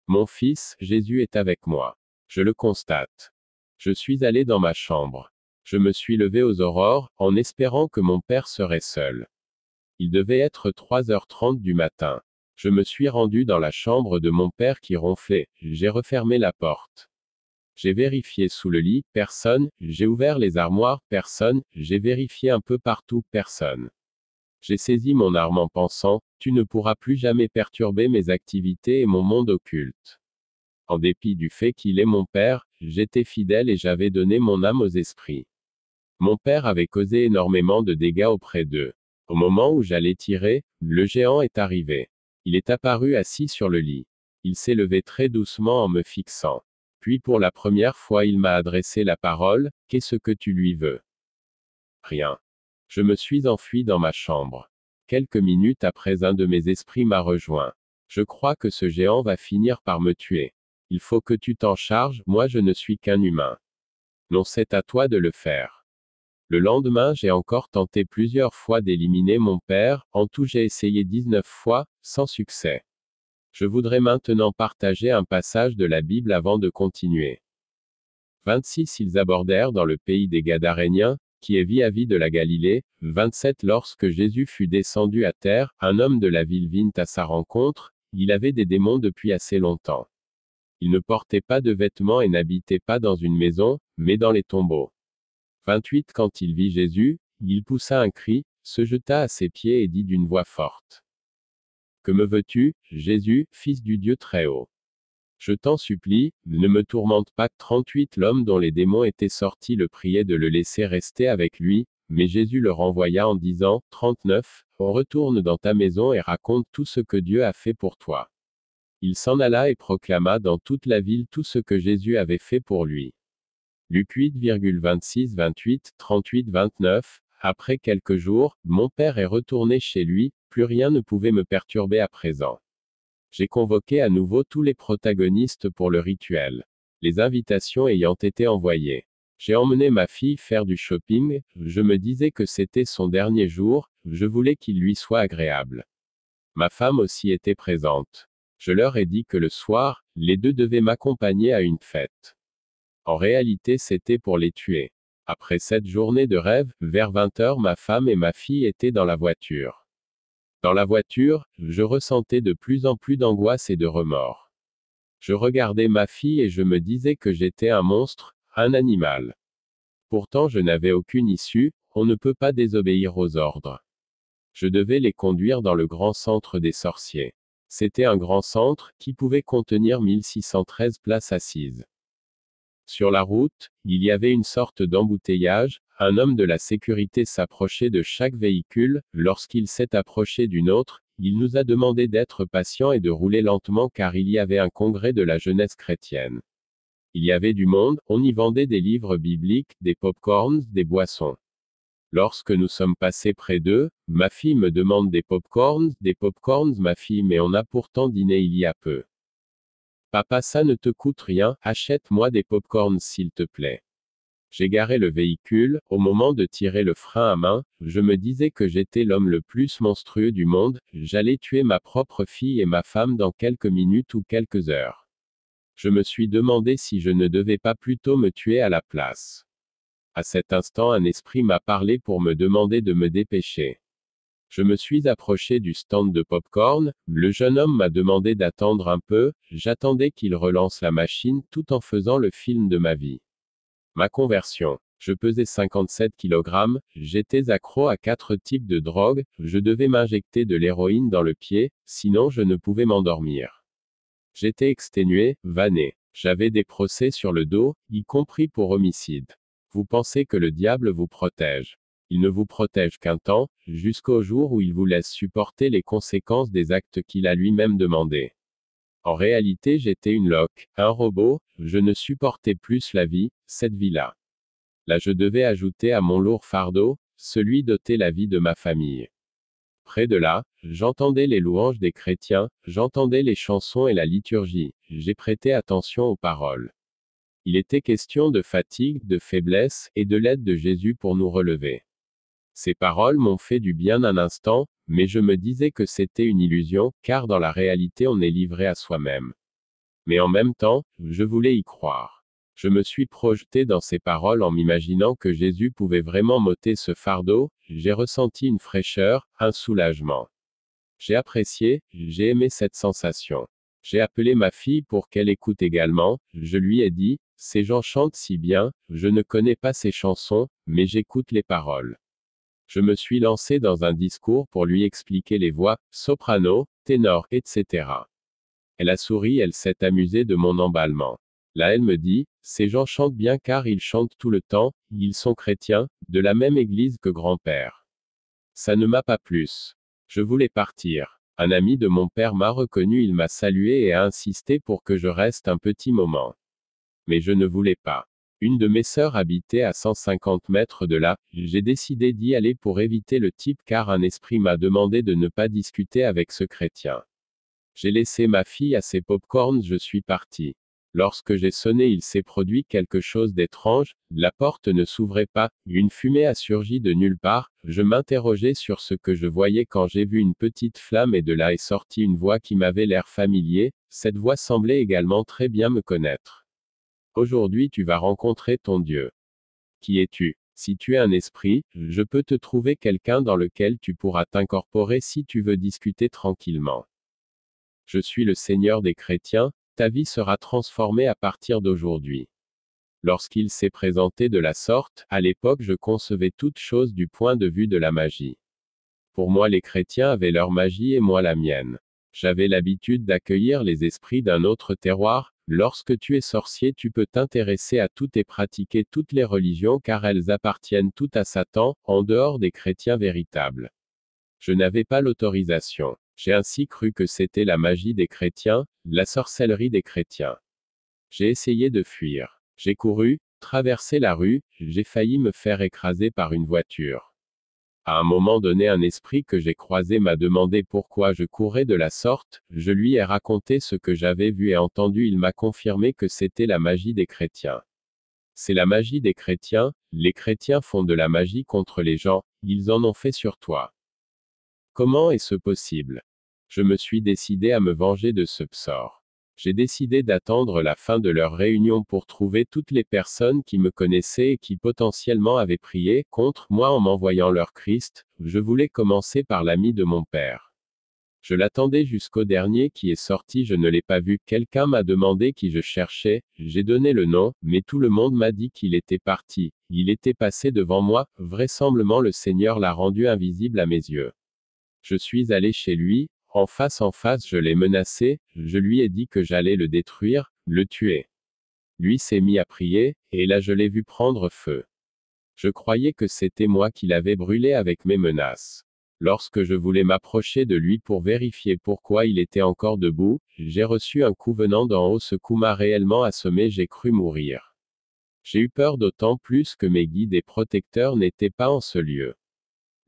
Mon fils, Jésus est avec moi. Je le constate. Je suis allé dans ma chambre. Je me suis levé aux aurores, en espérant que mon père serait seul. Il devait être 3h30 du matin. Je me suis rendu dans la chambre de mon père qui ronflait, j'ai refermé la porte. J'ai vérifié sous le lit, personne, j'ai ouvert les armoires, personne, j'ai vérifié un peu partout, personne. J'ai saisi mon arme en pensant, tu ne pourras plus jamais perturber mes activités et mon monde occulte. En dépit du fait qu'il est mon père, j'étais fidèle et j'avais donné mon âme aux esprits. Mon père avait causé énormément de dégâts auprès d'eux. Au moment où j'allais tirer, le géant est arrivé. Il est apparu assis sur le lit. Il s'est levé très doucement en me fixant. Puis pour la première fois il m'a adressé la parole, Qu'est-ce que tu lui veux? Rien. Je me suis enfui dans ma chambre. Quelques minutes après un de mes esprits m'a rejoint. Je crois que ce géant va finir par me tuer. Il faut que tu t'en charges, moi je ne suis qu'un humain. Non c'est à toi de le faire. Le lendemain, j'ai encore tenté plusieurs fois d'éliminer mon père, en tout j'ai essayé 19 fois, sans succès. Je voudrais maintenant partager un passage de la Bible avant de continuer. 26 Ils abordèrent dans le pays des Gadaréniens, qui est vis-à-vis de la Galilée. 27 Lorsque Jésus fut descendu à terre, un homme de la ville vint à sa rencontre, il avait des démons depuis assez longtemps. Il ne portait pas de vêtements et n'habitait pas dans une maison, mais dans les tombeaux. 28 Quand il vit Jésus, il poussa un cri, se jeta à ses pieds et dit d'une voix forte. Que me veux-tu, Jésus, fils du Dieu Très-Haut Je t'en supplie, ne me tourmente pas. 38 L'homme dont les démons étaient sortis le priait de le laisser rester avec lui, mais Jésus le renvoya en disant, 39, Retourne dans ta maison et raconte tout ce que Dieu a fait pour toi. Il s'en alla et proclama dans toute la ville tout ce que Jésus avait fait pour lui. Luc 8,26 28, 38 29. Après quelques jours, mon père est retourné chez lui, plus rien ne pouvait me perturber à présent. J'ai convoqué à nouveau tous les protagonistes pour le rituel. Les invitations ayant été envoyées. J'ai emmené ma fille faire du shopping, je me disais que c'était son dernier jour, je voulais qu'il lui soit agréable. Ma femme aussi était présente. Je leur ai dit que le soir, les deux devaient m'accompagner à une fête. En réalité c'était pour les tuer. Après cette journée de rêve, vers 20 heures ma femme et ma fille étaient dans la voiture. Dans la voiture, je ressentais de plus en plus d'angoisse et de remords. Je regardais ma fille et je me disais que j'étais un monstre, un animal. Pourtant je n'avais aucune issue, on ne peut pas désobéir aux ordres. Je devais les conduire dans le grand centre des sorciers. C'était un grand centre, qui pouvait contenir 1613 places assises. Sur la route, il y avait une sorte d'embouteillage, un homme de la sécurité s'approchait de chaque véhicule, lorsqu'il s'est approché d'une autre, il nous a demandé d'être patient et de rouler lentement car il y avait un congrès de la jeunesse chrétienne. Il y avait du monde, on y vendait des livres bibliques, des pop-corns, des boissons. Lorsque nous sommes passés près d'eux, ma fille me demande des pop-corns, des pop-corns ma fille mais on a pourtant dîné il y a peu. Papa ça ne te coûte rien, achète-moi des pop-corns s'il te plaît. J'ai garé le véhicule, au moment de tirer le frein à main, je me disais que j'étais l'homme le plus monstrueux du monde, j'allais tuer ma propre fille et ma femme dans quelques minutes ou quelques heures. Je me suis demandé si je ne devais pas plutôt me tuer à la place. À cet instant un esprit m'a parlé pour me demander de me dépêcher. Je me suis approché du stand de popcorn, le jeune homme m'a demandé d'attendre un peu, j'attendais qu'il relance la machine tout en faisant le film de ma vie. Ma conversion. Je pesais 57 kg, j'étais accro à quatre types de drogues, je devais m'injecter de l'héroïne dans le pied, sinon je ne pouvais m'endormir. J'étais exténué, vanné. J'avais des procès sur le dos, y compris pour homicide. Vous pensez que le diable vous protège. Il ne vous protège qu'un temps, jusqu'au jour où il vous laisse supporter les conséquences des actes qu'il a lui-même demandés. En réalité j'étais une loque, un robot, je ne supportais plus la vie, cette vie-là. Là je devais ajouter à mon lourd fardeau, celui d'ôter la vie de ma famille. Près de là, j'entendais les louanges des chrétiens, j'entendais les chansons et la liturgie, j'ai prêté attention aux paroles. Il était question de fatigue, de faiblesse, et de l'aide de Jésus pour nous relever. Ces paroles m'ont fait du bien un instant, mais je me disais que c'était une illusion, car dans la réalité on est livré à soi-même. Mais en même temps, je voulais y croire. Je me suis projeté dans ces paroles en m'imaginant que Jésus pouvait vraiment m'ôter ce fardeau, j'ai ressenti une fraîcheur, un soulagement. J'ai apprécié, j'ai aimé cette sensation. J'ai appelé ma fille pour qu'elle écoute également, je lui ai dit, ces gens chantent si bien, je ne connais pas ces chansons, mais j'écoute les paroles. Je me suis lancé dans un discours pour lui expliquer les voix, soprano, ténor, etc. Elle a souri, elle s'est amusée de mon emballement. Là elle me dit, ces gens chantent bien car ils chantent tout le temps, ils sont chrétiens, de la même église que grand-père. Ça ne m'a pas plus. Je voulais partir. Un ami de mon père m'a reconnu, il m'a salué et a insisté pour que je reste un petit moment. Mais je ne voulais pas. Une de mes sœurs habitait à 150 mètres de là, j'ai décidé d'y aller pour éviter le type car un esprit m'a demandé de ne pas discuter avec ce chrétien. J'ai laissé ma fille à ses pop-corns, je suis parti. Lorsque j'ai sonné, il s'est produit quelque chose d'étrange, la porte ne s'ouvrait pas, une fumée a surgi de nulle part, je m'interrogeais sur ce que je voyais quand j'ai vu une petite flamme et de là est sortie une voix qui m'avait l'air familier, cette voix semblait également très bien me connaître. Aujourd'hui tu vas rencontrer ton Dieu. Qui es-tu? Si tu es un esprit, je peux te trouver quelqu'un dans lequel tu pourras t'incorporer si tu veux discuter tranquillement. Je suis le Seigneur des chrétiens, ta vie sera transformée à partir d'aujourd'hui. Lorsqu'il s'est présenté de la sorte, à l'époque je concevais toute chose du point de vue de la magie. Pour moi les chrétiens avaient leur magie et moi la mienne. J'avais l'habitude d'accueillir les esprits d'un autre terroir, Lorsque tu es sorcier, tu peux t'intéresser à tout et pratiquer toutes les religions car elles appartiennent toutes à Satan, en dehors des chrétiens véritables. Je n'avais pas l'autorisation. J'ai ainsi cru que c'était la magie des chrétiens, la sorcellerie des chrétiens. J'ai essayé de fuir. J'ai couru, traversé la rue, j'ai failli me faire écraser par une voiture. À un moment donné un esprit que j'ai croisé m'a demandé pourquoi je courais de la sorte, je lui ai raconté ce que j'avais vu et entendu, il m'a confirmé que c'était la magie des chrétiens. C'est la magie des chrétiens, les chrétiens font de la magie contre les gens, ils en ont fait sur toi. Comment est-ce possible? Je me suis décidé à me venger de ce sort j'ai décidé d'attendre la fin de leur réunion pour trouver toutes les personnes qui me connaissaient et qui potentiellement avaient prié contre moi en m'envoyant leur Christ, je voulais commencer par l'ami de mon père. Je l'attendais jusqu'au dernier qui est sorti, je ne l'ai pas vu. Quelqu'un m'a demandé qui je cherchais, j'ai donné le nom, mais tout le monde m'a dit qu'il était parti. Il était passé devant moi, vraisemblablement le Seigneur l'a rendu invisible à mes yeux. Je suis allé chez lui, en face en face je l'ai menacé, je lui ai dit que j'allais le détruire, le tuer. Lui s'est mis à prier, et là je l'ai vu prendre feu. Je croyais que c'était moi qui l'avais brûlé avec mes menaces. Lorsque je voulais m'approcher de lui pour vérifier pourquoi il était encore debout, j'ai reçu un coup venant d'en haut. Ce coup m'a réellement assommé, j'ai cru mourir. J'ai eu peur d'autant plus que mes guides et protecteurs n'étaient pas en ce lieu.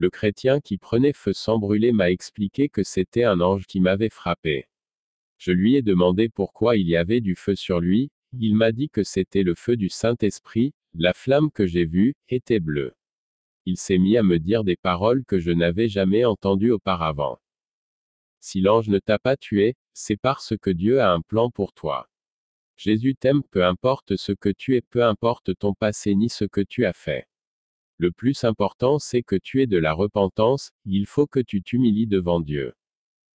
Le chrétien qui prenait feu sans brûler m'a expliqué que c'était un ange qui m'avait frappé. Je lui ai demandé pourquoi il y avait du feu sur lui, il m'a dit que c'était le feu du Saint-Esprit, la flamme que j'ai vue, était bleue il s'est mis à me dire des paroles que je n'avais jamais entendues auparavant. Si l'ange ne t'a pas tué, c'est parce que Dieu a un plan pour toi. Jésus t'aime peu importe ce que tu es, peu importe ton passé ni ce que tu as fait. Le plus important c'est que tu aies de la repentance, il faut que tu t'humilies devant Dieu.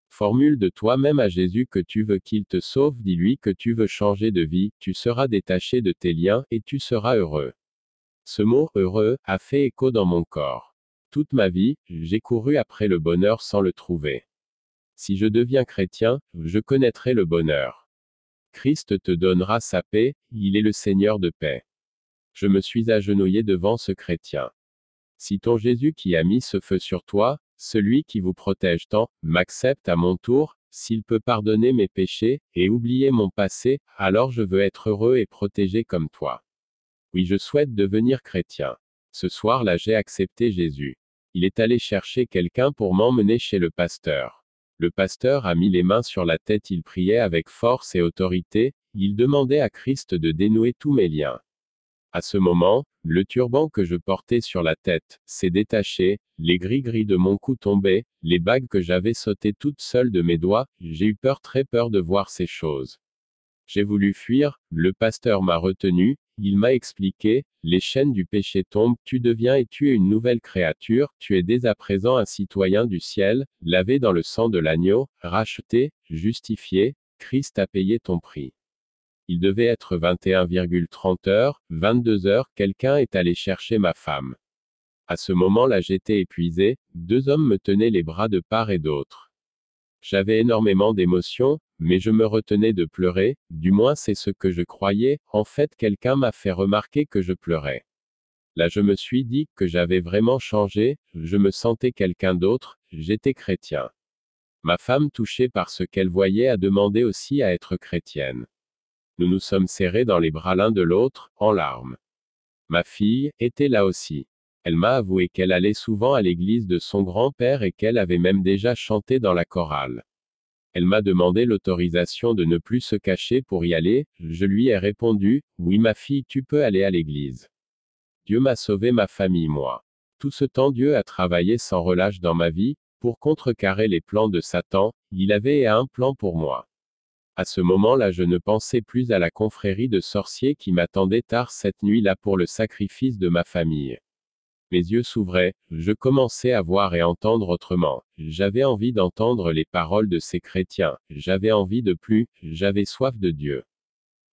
Formule de toi-même à Jésus que tu veux qu'il te sauve, dis-lui que tu veux changer de vie, tu seras détaché de tes liens et tu seras heureux. Ce mot heureux a fait écho dans mon corps. Toute ma vie, j'ai couru après le bonheur sans le trouver. Si je deviens chrétien, je connaîtrai le bonheur. Christ te donnera sa paix, il est le Seigneur de paix. Je me suis agenouillé devant ce chrétien. Si ton Jésus qui a mis ce feu sur toi, celui qui vous protège tant, m'accepte à mon tour, s'il peut pardonner mes péchés, et oublier mon passé, alors je veux être heureux et protégé comme toi. Oui, je souhaite devenir chrétien. Ce soir-là, j'ai accepté Jésus. Il est allé chercher quelqu'un pour m'emmener chez le pasteur. Le pasteur a mis les mains sur la tête, il priait avec force et autorité, il demandait à Christ de dénouer tous mes liens. À ce moment, le turban que je portais sur la tête s'est détaché, les gris-gris de mon cou tombaient, les bagues que j'avais sautées toutes seules de mes doigts, j'ai eu peur, très peur de voir ces choses. J'ai voulu fuir, le pasteur m'a retenu, il m'a expliqué, les chaînes du péché tombent, tu deviens et tu es une nouvelle créature, tu es dès à présent un citoyen du ciel, lavé dans le sang de l'agneau, racheté, justifié, Christ a payé ton prix. Il devait être 21,30 heures, 22 heures, quelqu'un est allé chercher ma femme. À ce moment-là j'étais épuisé, deux hommes me tenaient les bras de part et d'autre. J'avais énormément d'émotions, mais je me retenais de pleurer, du moins c'est ce que je croyais, en fait quelqu'un m'a fait remarquer que je pleurais. Là je me suis dit que j'avais vraiment changé, je me sentais quelqu'un d'autre, j'étais chrétien. Ma femme touchée par ce qu'elle voyait a demandé aussi à être chrétienne. Nous nous sommes serrés dans les bras l'un de l'autre, en larmes. Ma fille était là aussi. Elle m'a avoué qu'elle allait souvent à l'église de son grand-père et qu'elle avait même déjà chanté dans la chorale. Elle m'a demandé l'autorisation de ne plus se cacher pour y aller, je lui ai répondu, oui ma fille tu peux aller à l'église. Dieu m'a sauvé ma famille moi. Tout ce temps Dieu a travaillé sans relâche dans ma vie, pour contrecarrer les plans de Satan, il avait un plan pour moi. À ce moment-là je ne pensais plus à la confrérie de sorciers qui m'attendait tard cette nuit-là pour le sacrifice de ma famille. Mes yeux s'ouvraient, je commençais à voir et entendre autrement. J'avais envie d'entendre les paroles de ces chrétiens, j'avais envie de plus, j'avais soif de Dieu.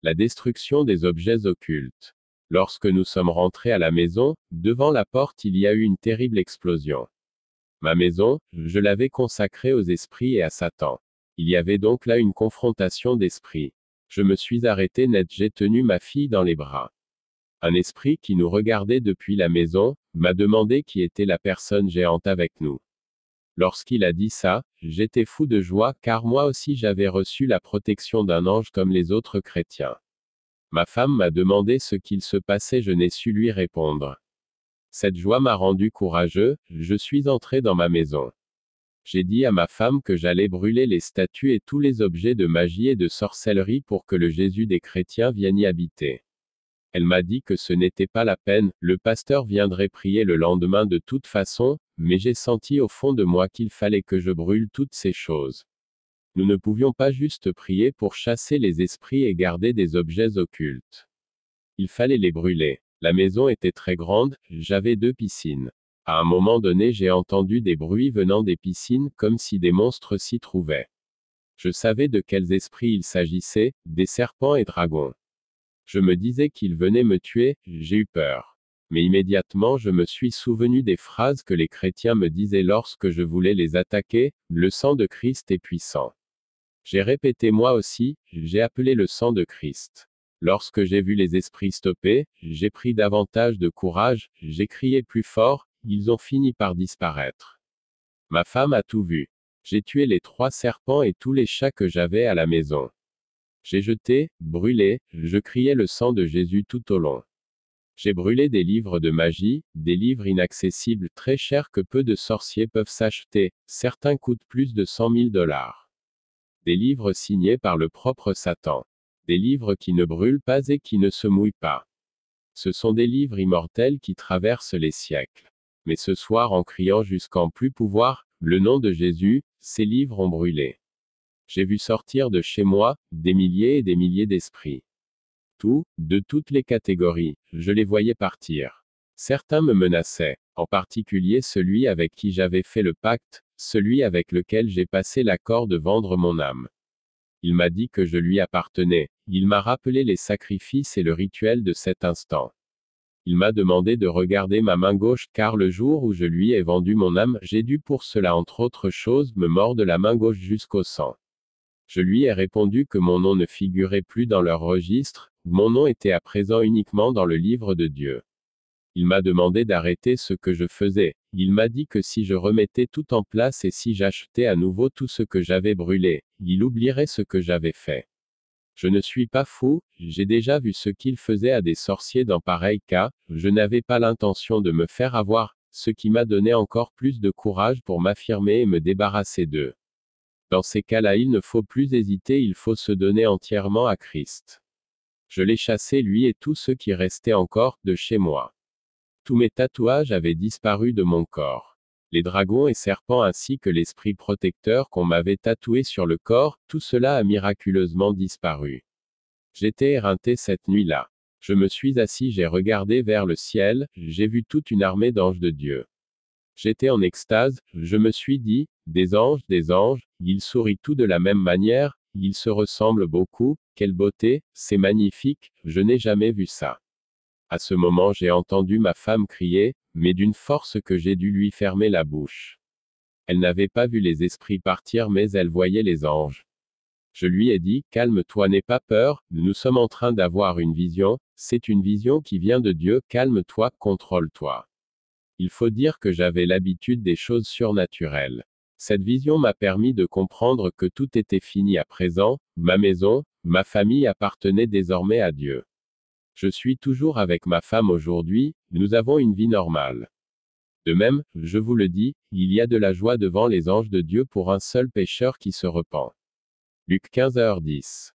La destruction des objets occultes. Lorsque nous sommes rentrés à la maison, devant la porte il y a eu une terrible explosion. Ma maison, je l'avais consacrée aux esprits et à Satan. Il y avait donc là une confrontation d'esprits. Je me suis arrêté net, j'ai tenu ma fille dans les bras. Un esprit qui nous regardait depuis la maison, m'a demandé qui était la personne géante avec nous. Lorsqu'il a dit ça, j'étais fou de joie car moi aussi j'avais reçu la protection d'un ange comme les autres chrétiens. Ma femme m'a demandé ce qu'il se passait, je n'ai su lui répondre. Cette joie m'a rendu courageux, je suis entré dans ma maison. J'ai dit à ma femme que j'allais brûler les statues et tous les objets de magie et de sorcellerie pour que le Jésus des chrétiens vienne y habiter. Elle m'a dit que ce n'était pas la peine, le pasteur viendrait prier le lendemain de toute façon, mais j'ai senti au fond de moi qu'il fallait que je brûle toutes ces choses. Nous ne pouvions pas juste prier pour chasser les esprits et garder des objets occultes. Il fallait les brûler. La maison était très grande, j'avais deux piscines. À un moment donné j'ai entendu des bruits venant des piscines, comme si des monstres s'y trouvaient. Je savais de quels esprits il s'agissait, des serpents et dragons. Je me disais qu'ils venaient me tuer, j'ai eu peur. Mais immédiatement je me suis souvenu des phrases que les chrétiens me disaient lorsque je voulais les attaquer, le sang de Christ est puissant. J'ai répété moi aussi, j'ai appelé le sang de Christ. Lorsque j'ai vu les esprits stopper, j'ai pris davantage de courage, j'ai crié plus fort, ils ont fini par disparaître. Ma femme a tout vu. J'ai tué les trois serpents et tous les chats que j'avais à la maison. J'ai jeté, brûlé, je criais le sang de Jésus tout au long. J'ai brûlé des livres de magie, des livres inaccessibles très chers que peu de sorciers peuvent s'acheter, certains coûtent plus de 100 000 dollars. Des livres signés par le propre Satan. Des livres qui ne brûlent pas et qui ne se mouillent pas. Ce sont des livres immortels qui traversent les siècles. Mais ce soir en criant jusqu'en plus pouvoir, le nom de Jésus, ces livres ont brûlé. J'ai vu sortir de chez moi, des milliers et des milliers d'esprits. Tout, de toutes les catégories, je les voyais partir. Certains me menaçaient, en particulier celui avec qui j'avais fait le pacte, celui avec lequel j'ai passé l'accord de vendre mon âme. Il m'a dit que je lui appartenais, il m'a rappelé les sacrifices et le rituel de cet instant. Il m'a demandé de regarder ma main gauche, car le jour où je lui ai vendu mon âme, j'ai dû pour cela entre autres choses me mordre la main gauche jusqu'au sang. Je lui ai répondu que mon nom ne figurait plus dans leur registre, mon nom était à présent uniquement dans le livre de Dieu. Il m'a demandé d'arrêter ce que je faisais, il m'a dit que si je remettais tout en place et si j'achetais à nouveau tout ce que j'avais brûlé, il oublierait ce que j'avais fait. Je ne suis pas fou, j'ai déjà vu ce qu'il faisait à des sorciers dans pareil cas, je n'avais pas l'intention de me faire avoir, ce qui m'a donné encore plus de courage pour m'affirmer et me débarrasser d'eux. Dans ces cas-là il ne faut plus hésiter, il faut se donner entièrement à Christ. Je l'ai chassé lui et tous ceux qui restaient encore, de chez moi. Tous mes tatouages avaient disparu de mon corps les dragons et serpents ainsi que l'esprit protecteur qu'on m'avait tatoué sur le corps, tout cela a miraculeusement disparu. J'étais éreinté cette nuit-là. Je me suis assis, j'ai regardé vers le ciel, j'ai vu toute une armée d'anges de Dieu. J'étais en extase, je me suis dit, des anges, des anges, ils sourient tous de la même manière, ils se ressemblent beaucoup, quelle beauté, c'est magnifique, je n'ai jamais vu ça. À ce moment j'ai entendu ma femme crier, mais d'une force que j'ai dû lui fermer la bouche. Elle n'avait pas vu les esprits partir mais elle voyait les anges. Je lui ai dit, calme-toi, n'aie pas peur, nous sommes en train d'avoir une vision, c'est une vision qui vient de Dieu, calme-toi, contrôle-toi. Il faut dire que j'avais l'habitude des choses surnaturelles. Cette vision m'a permis de comprendre que tout était fini à présent, ma maison, ma famille appartenait désormais à Dieu. Je suis toujours avec ma femme aujourd'hui, nous avons une vie normale. De même, je vous le dis, il y a de la joie devant les anges de Dieu pour un seul pécheur qui se repent. Luc 15h10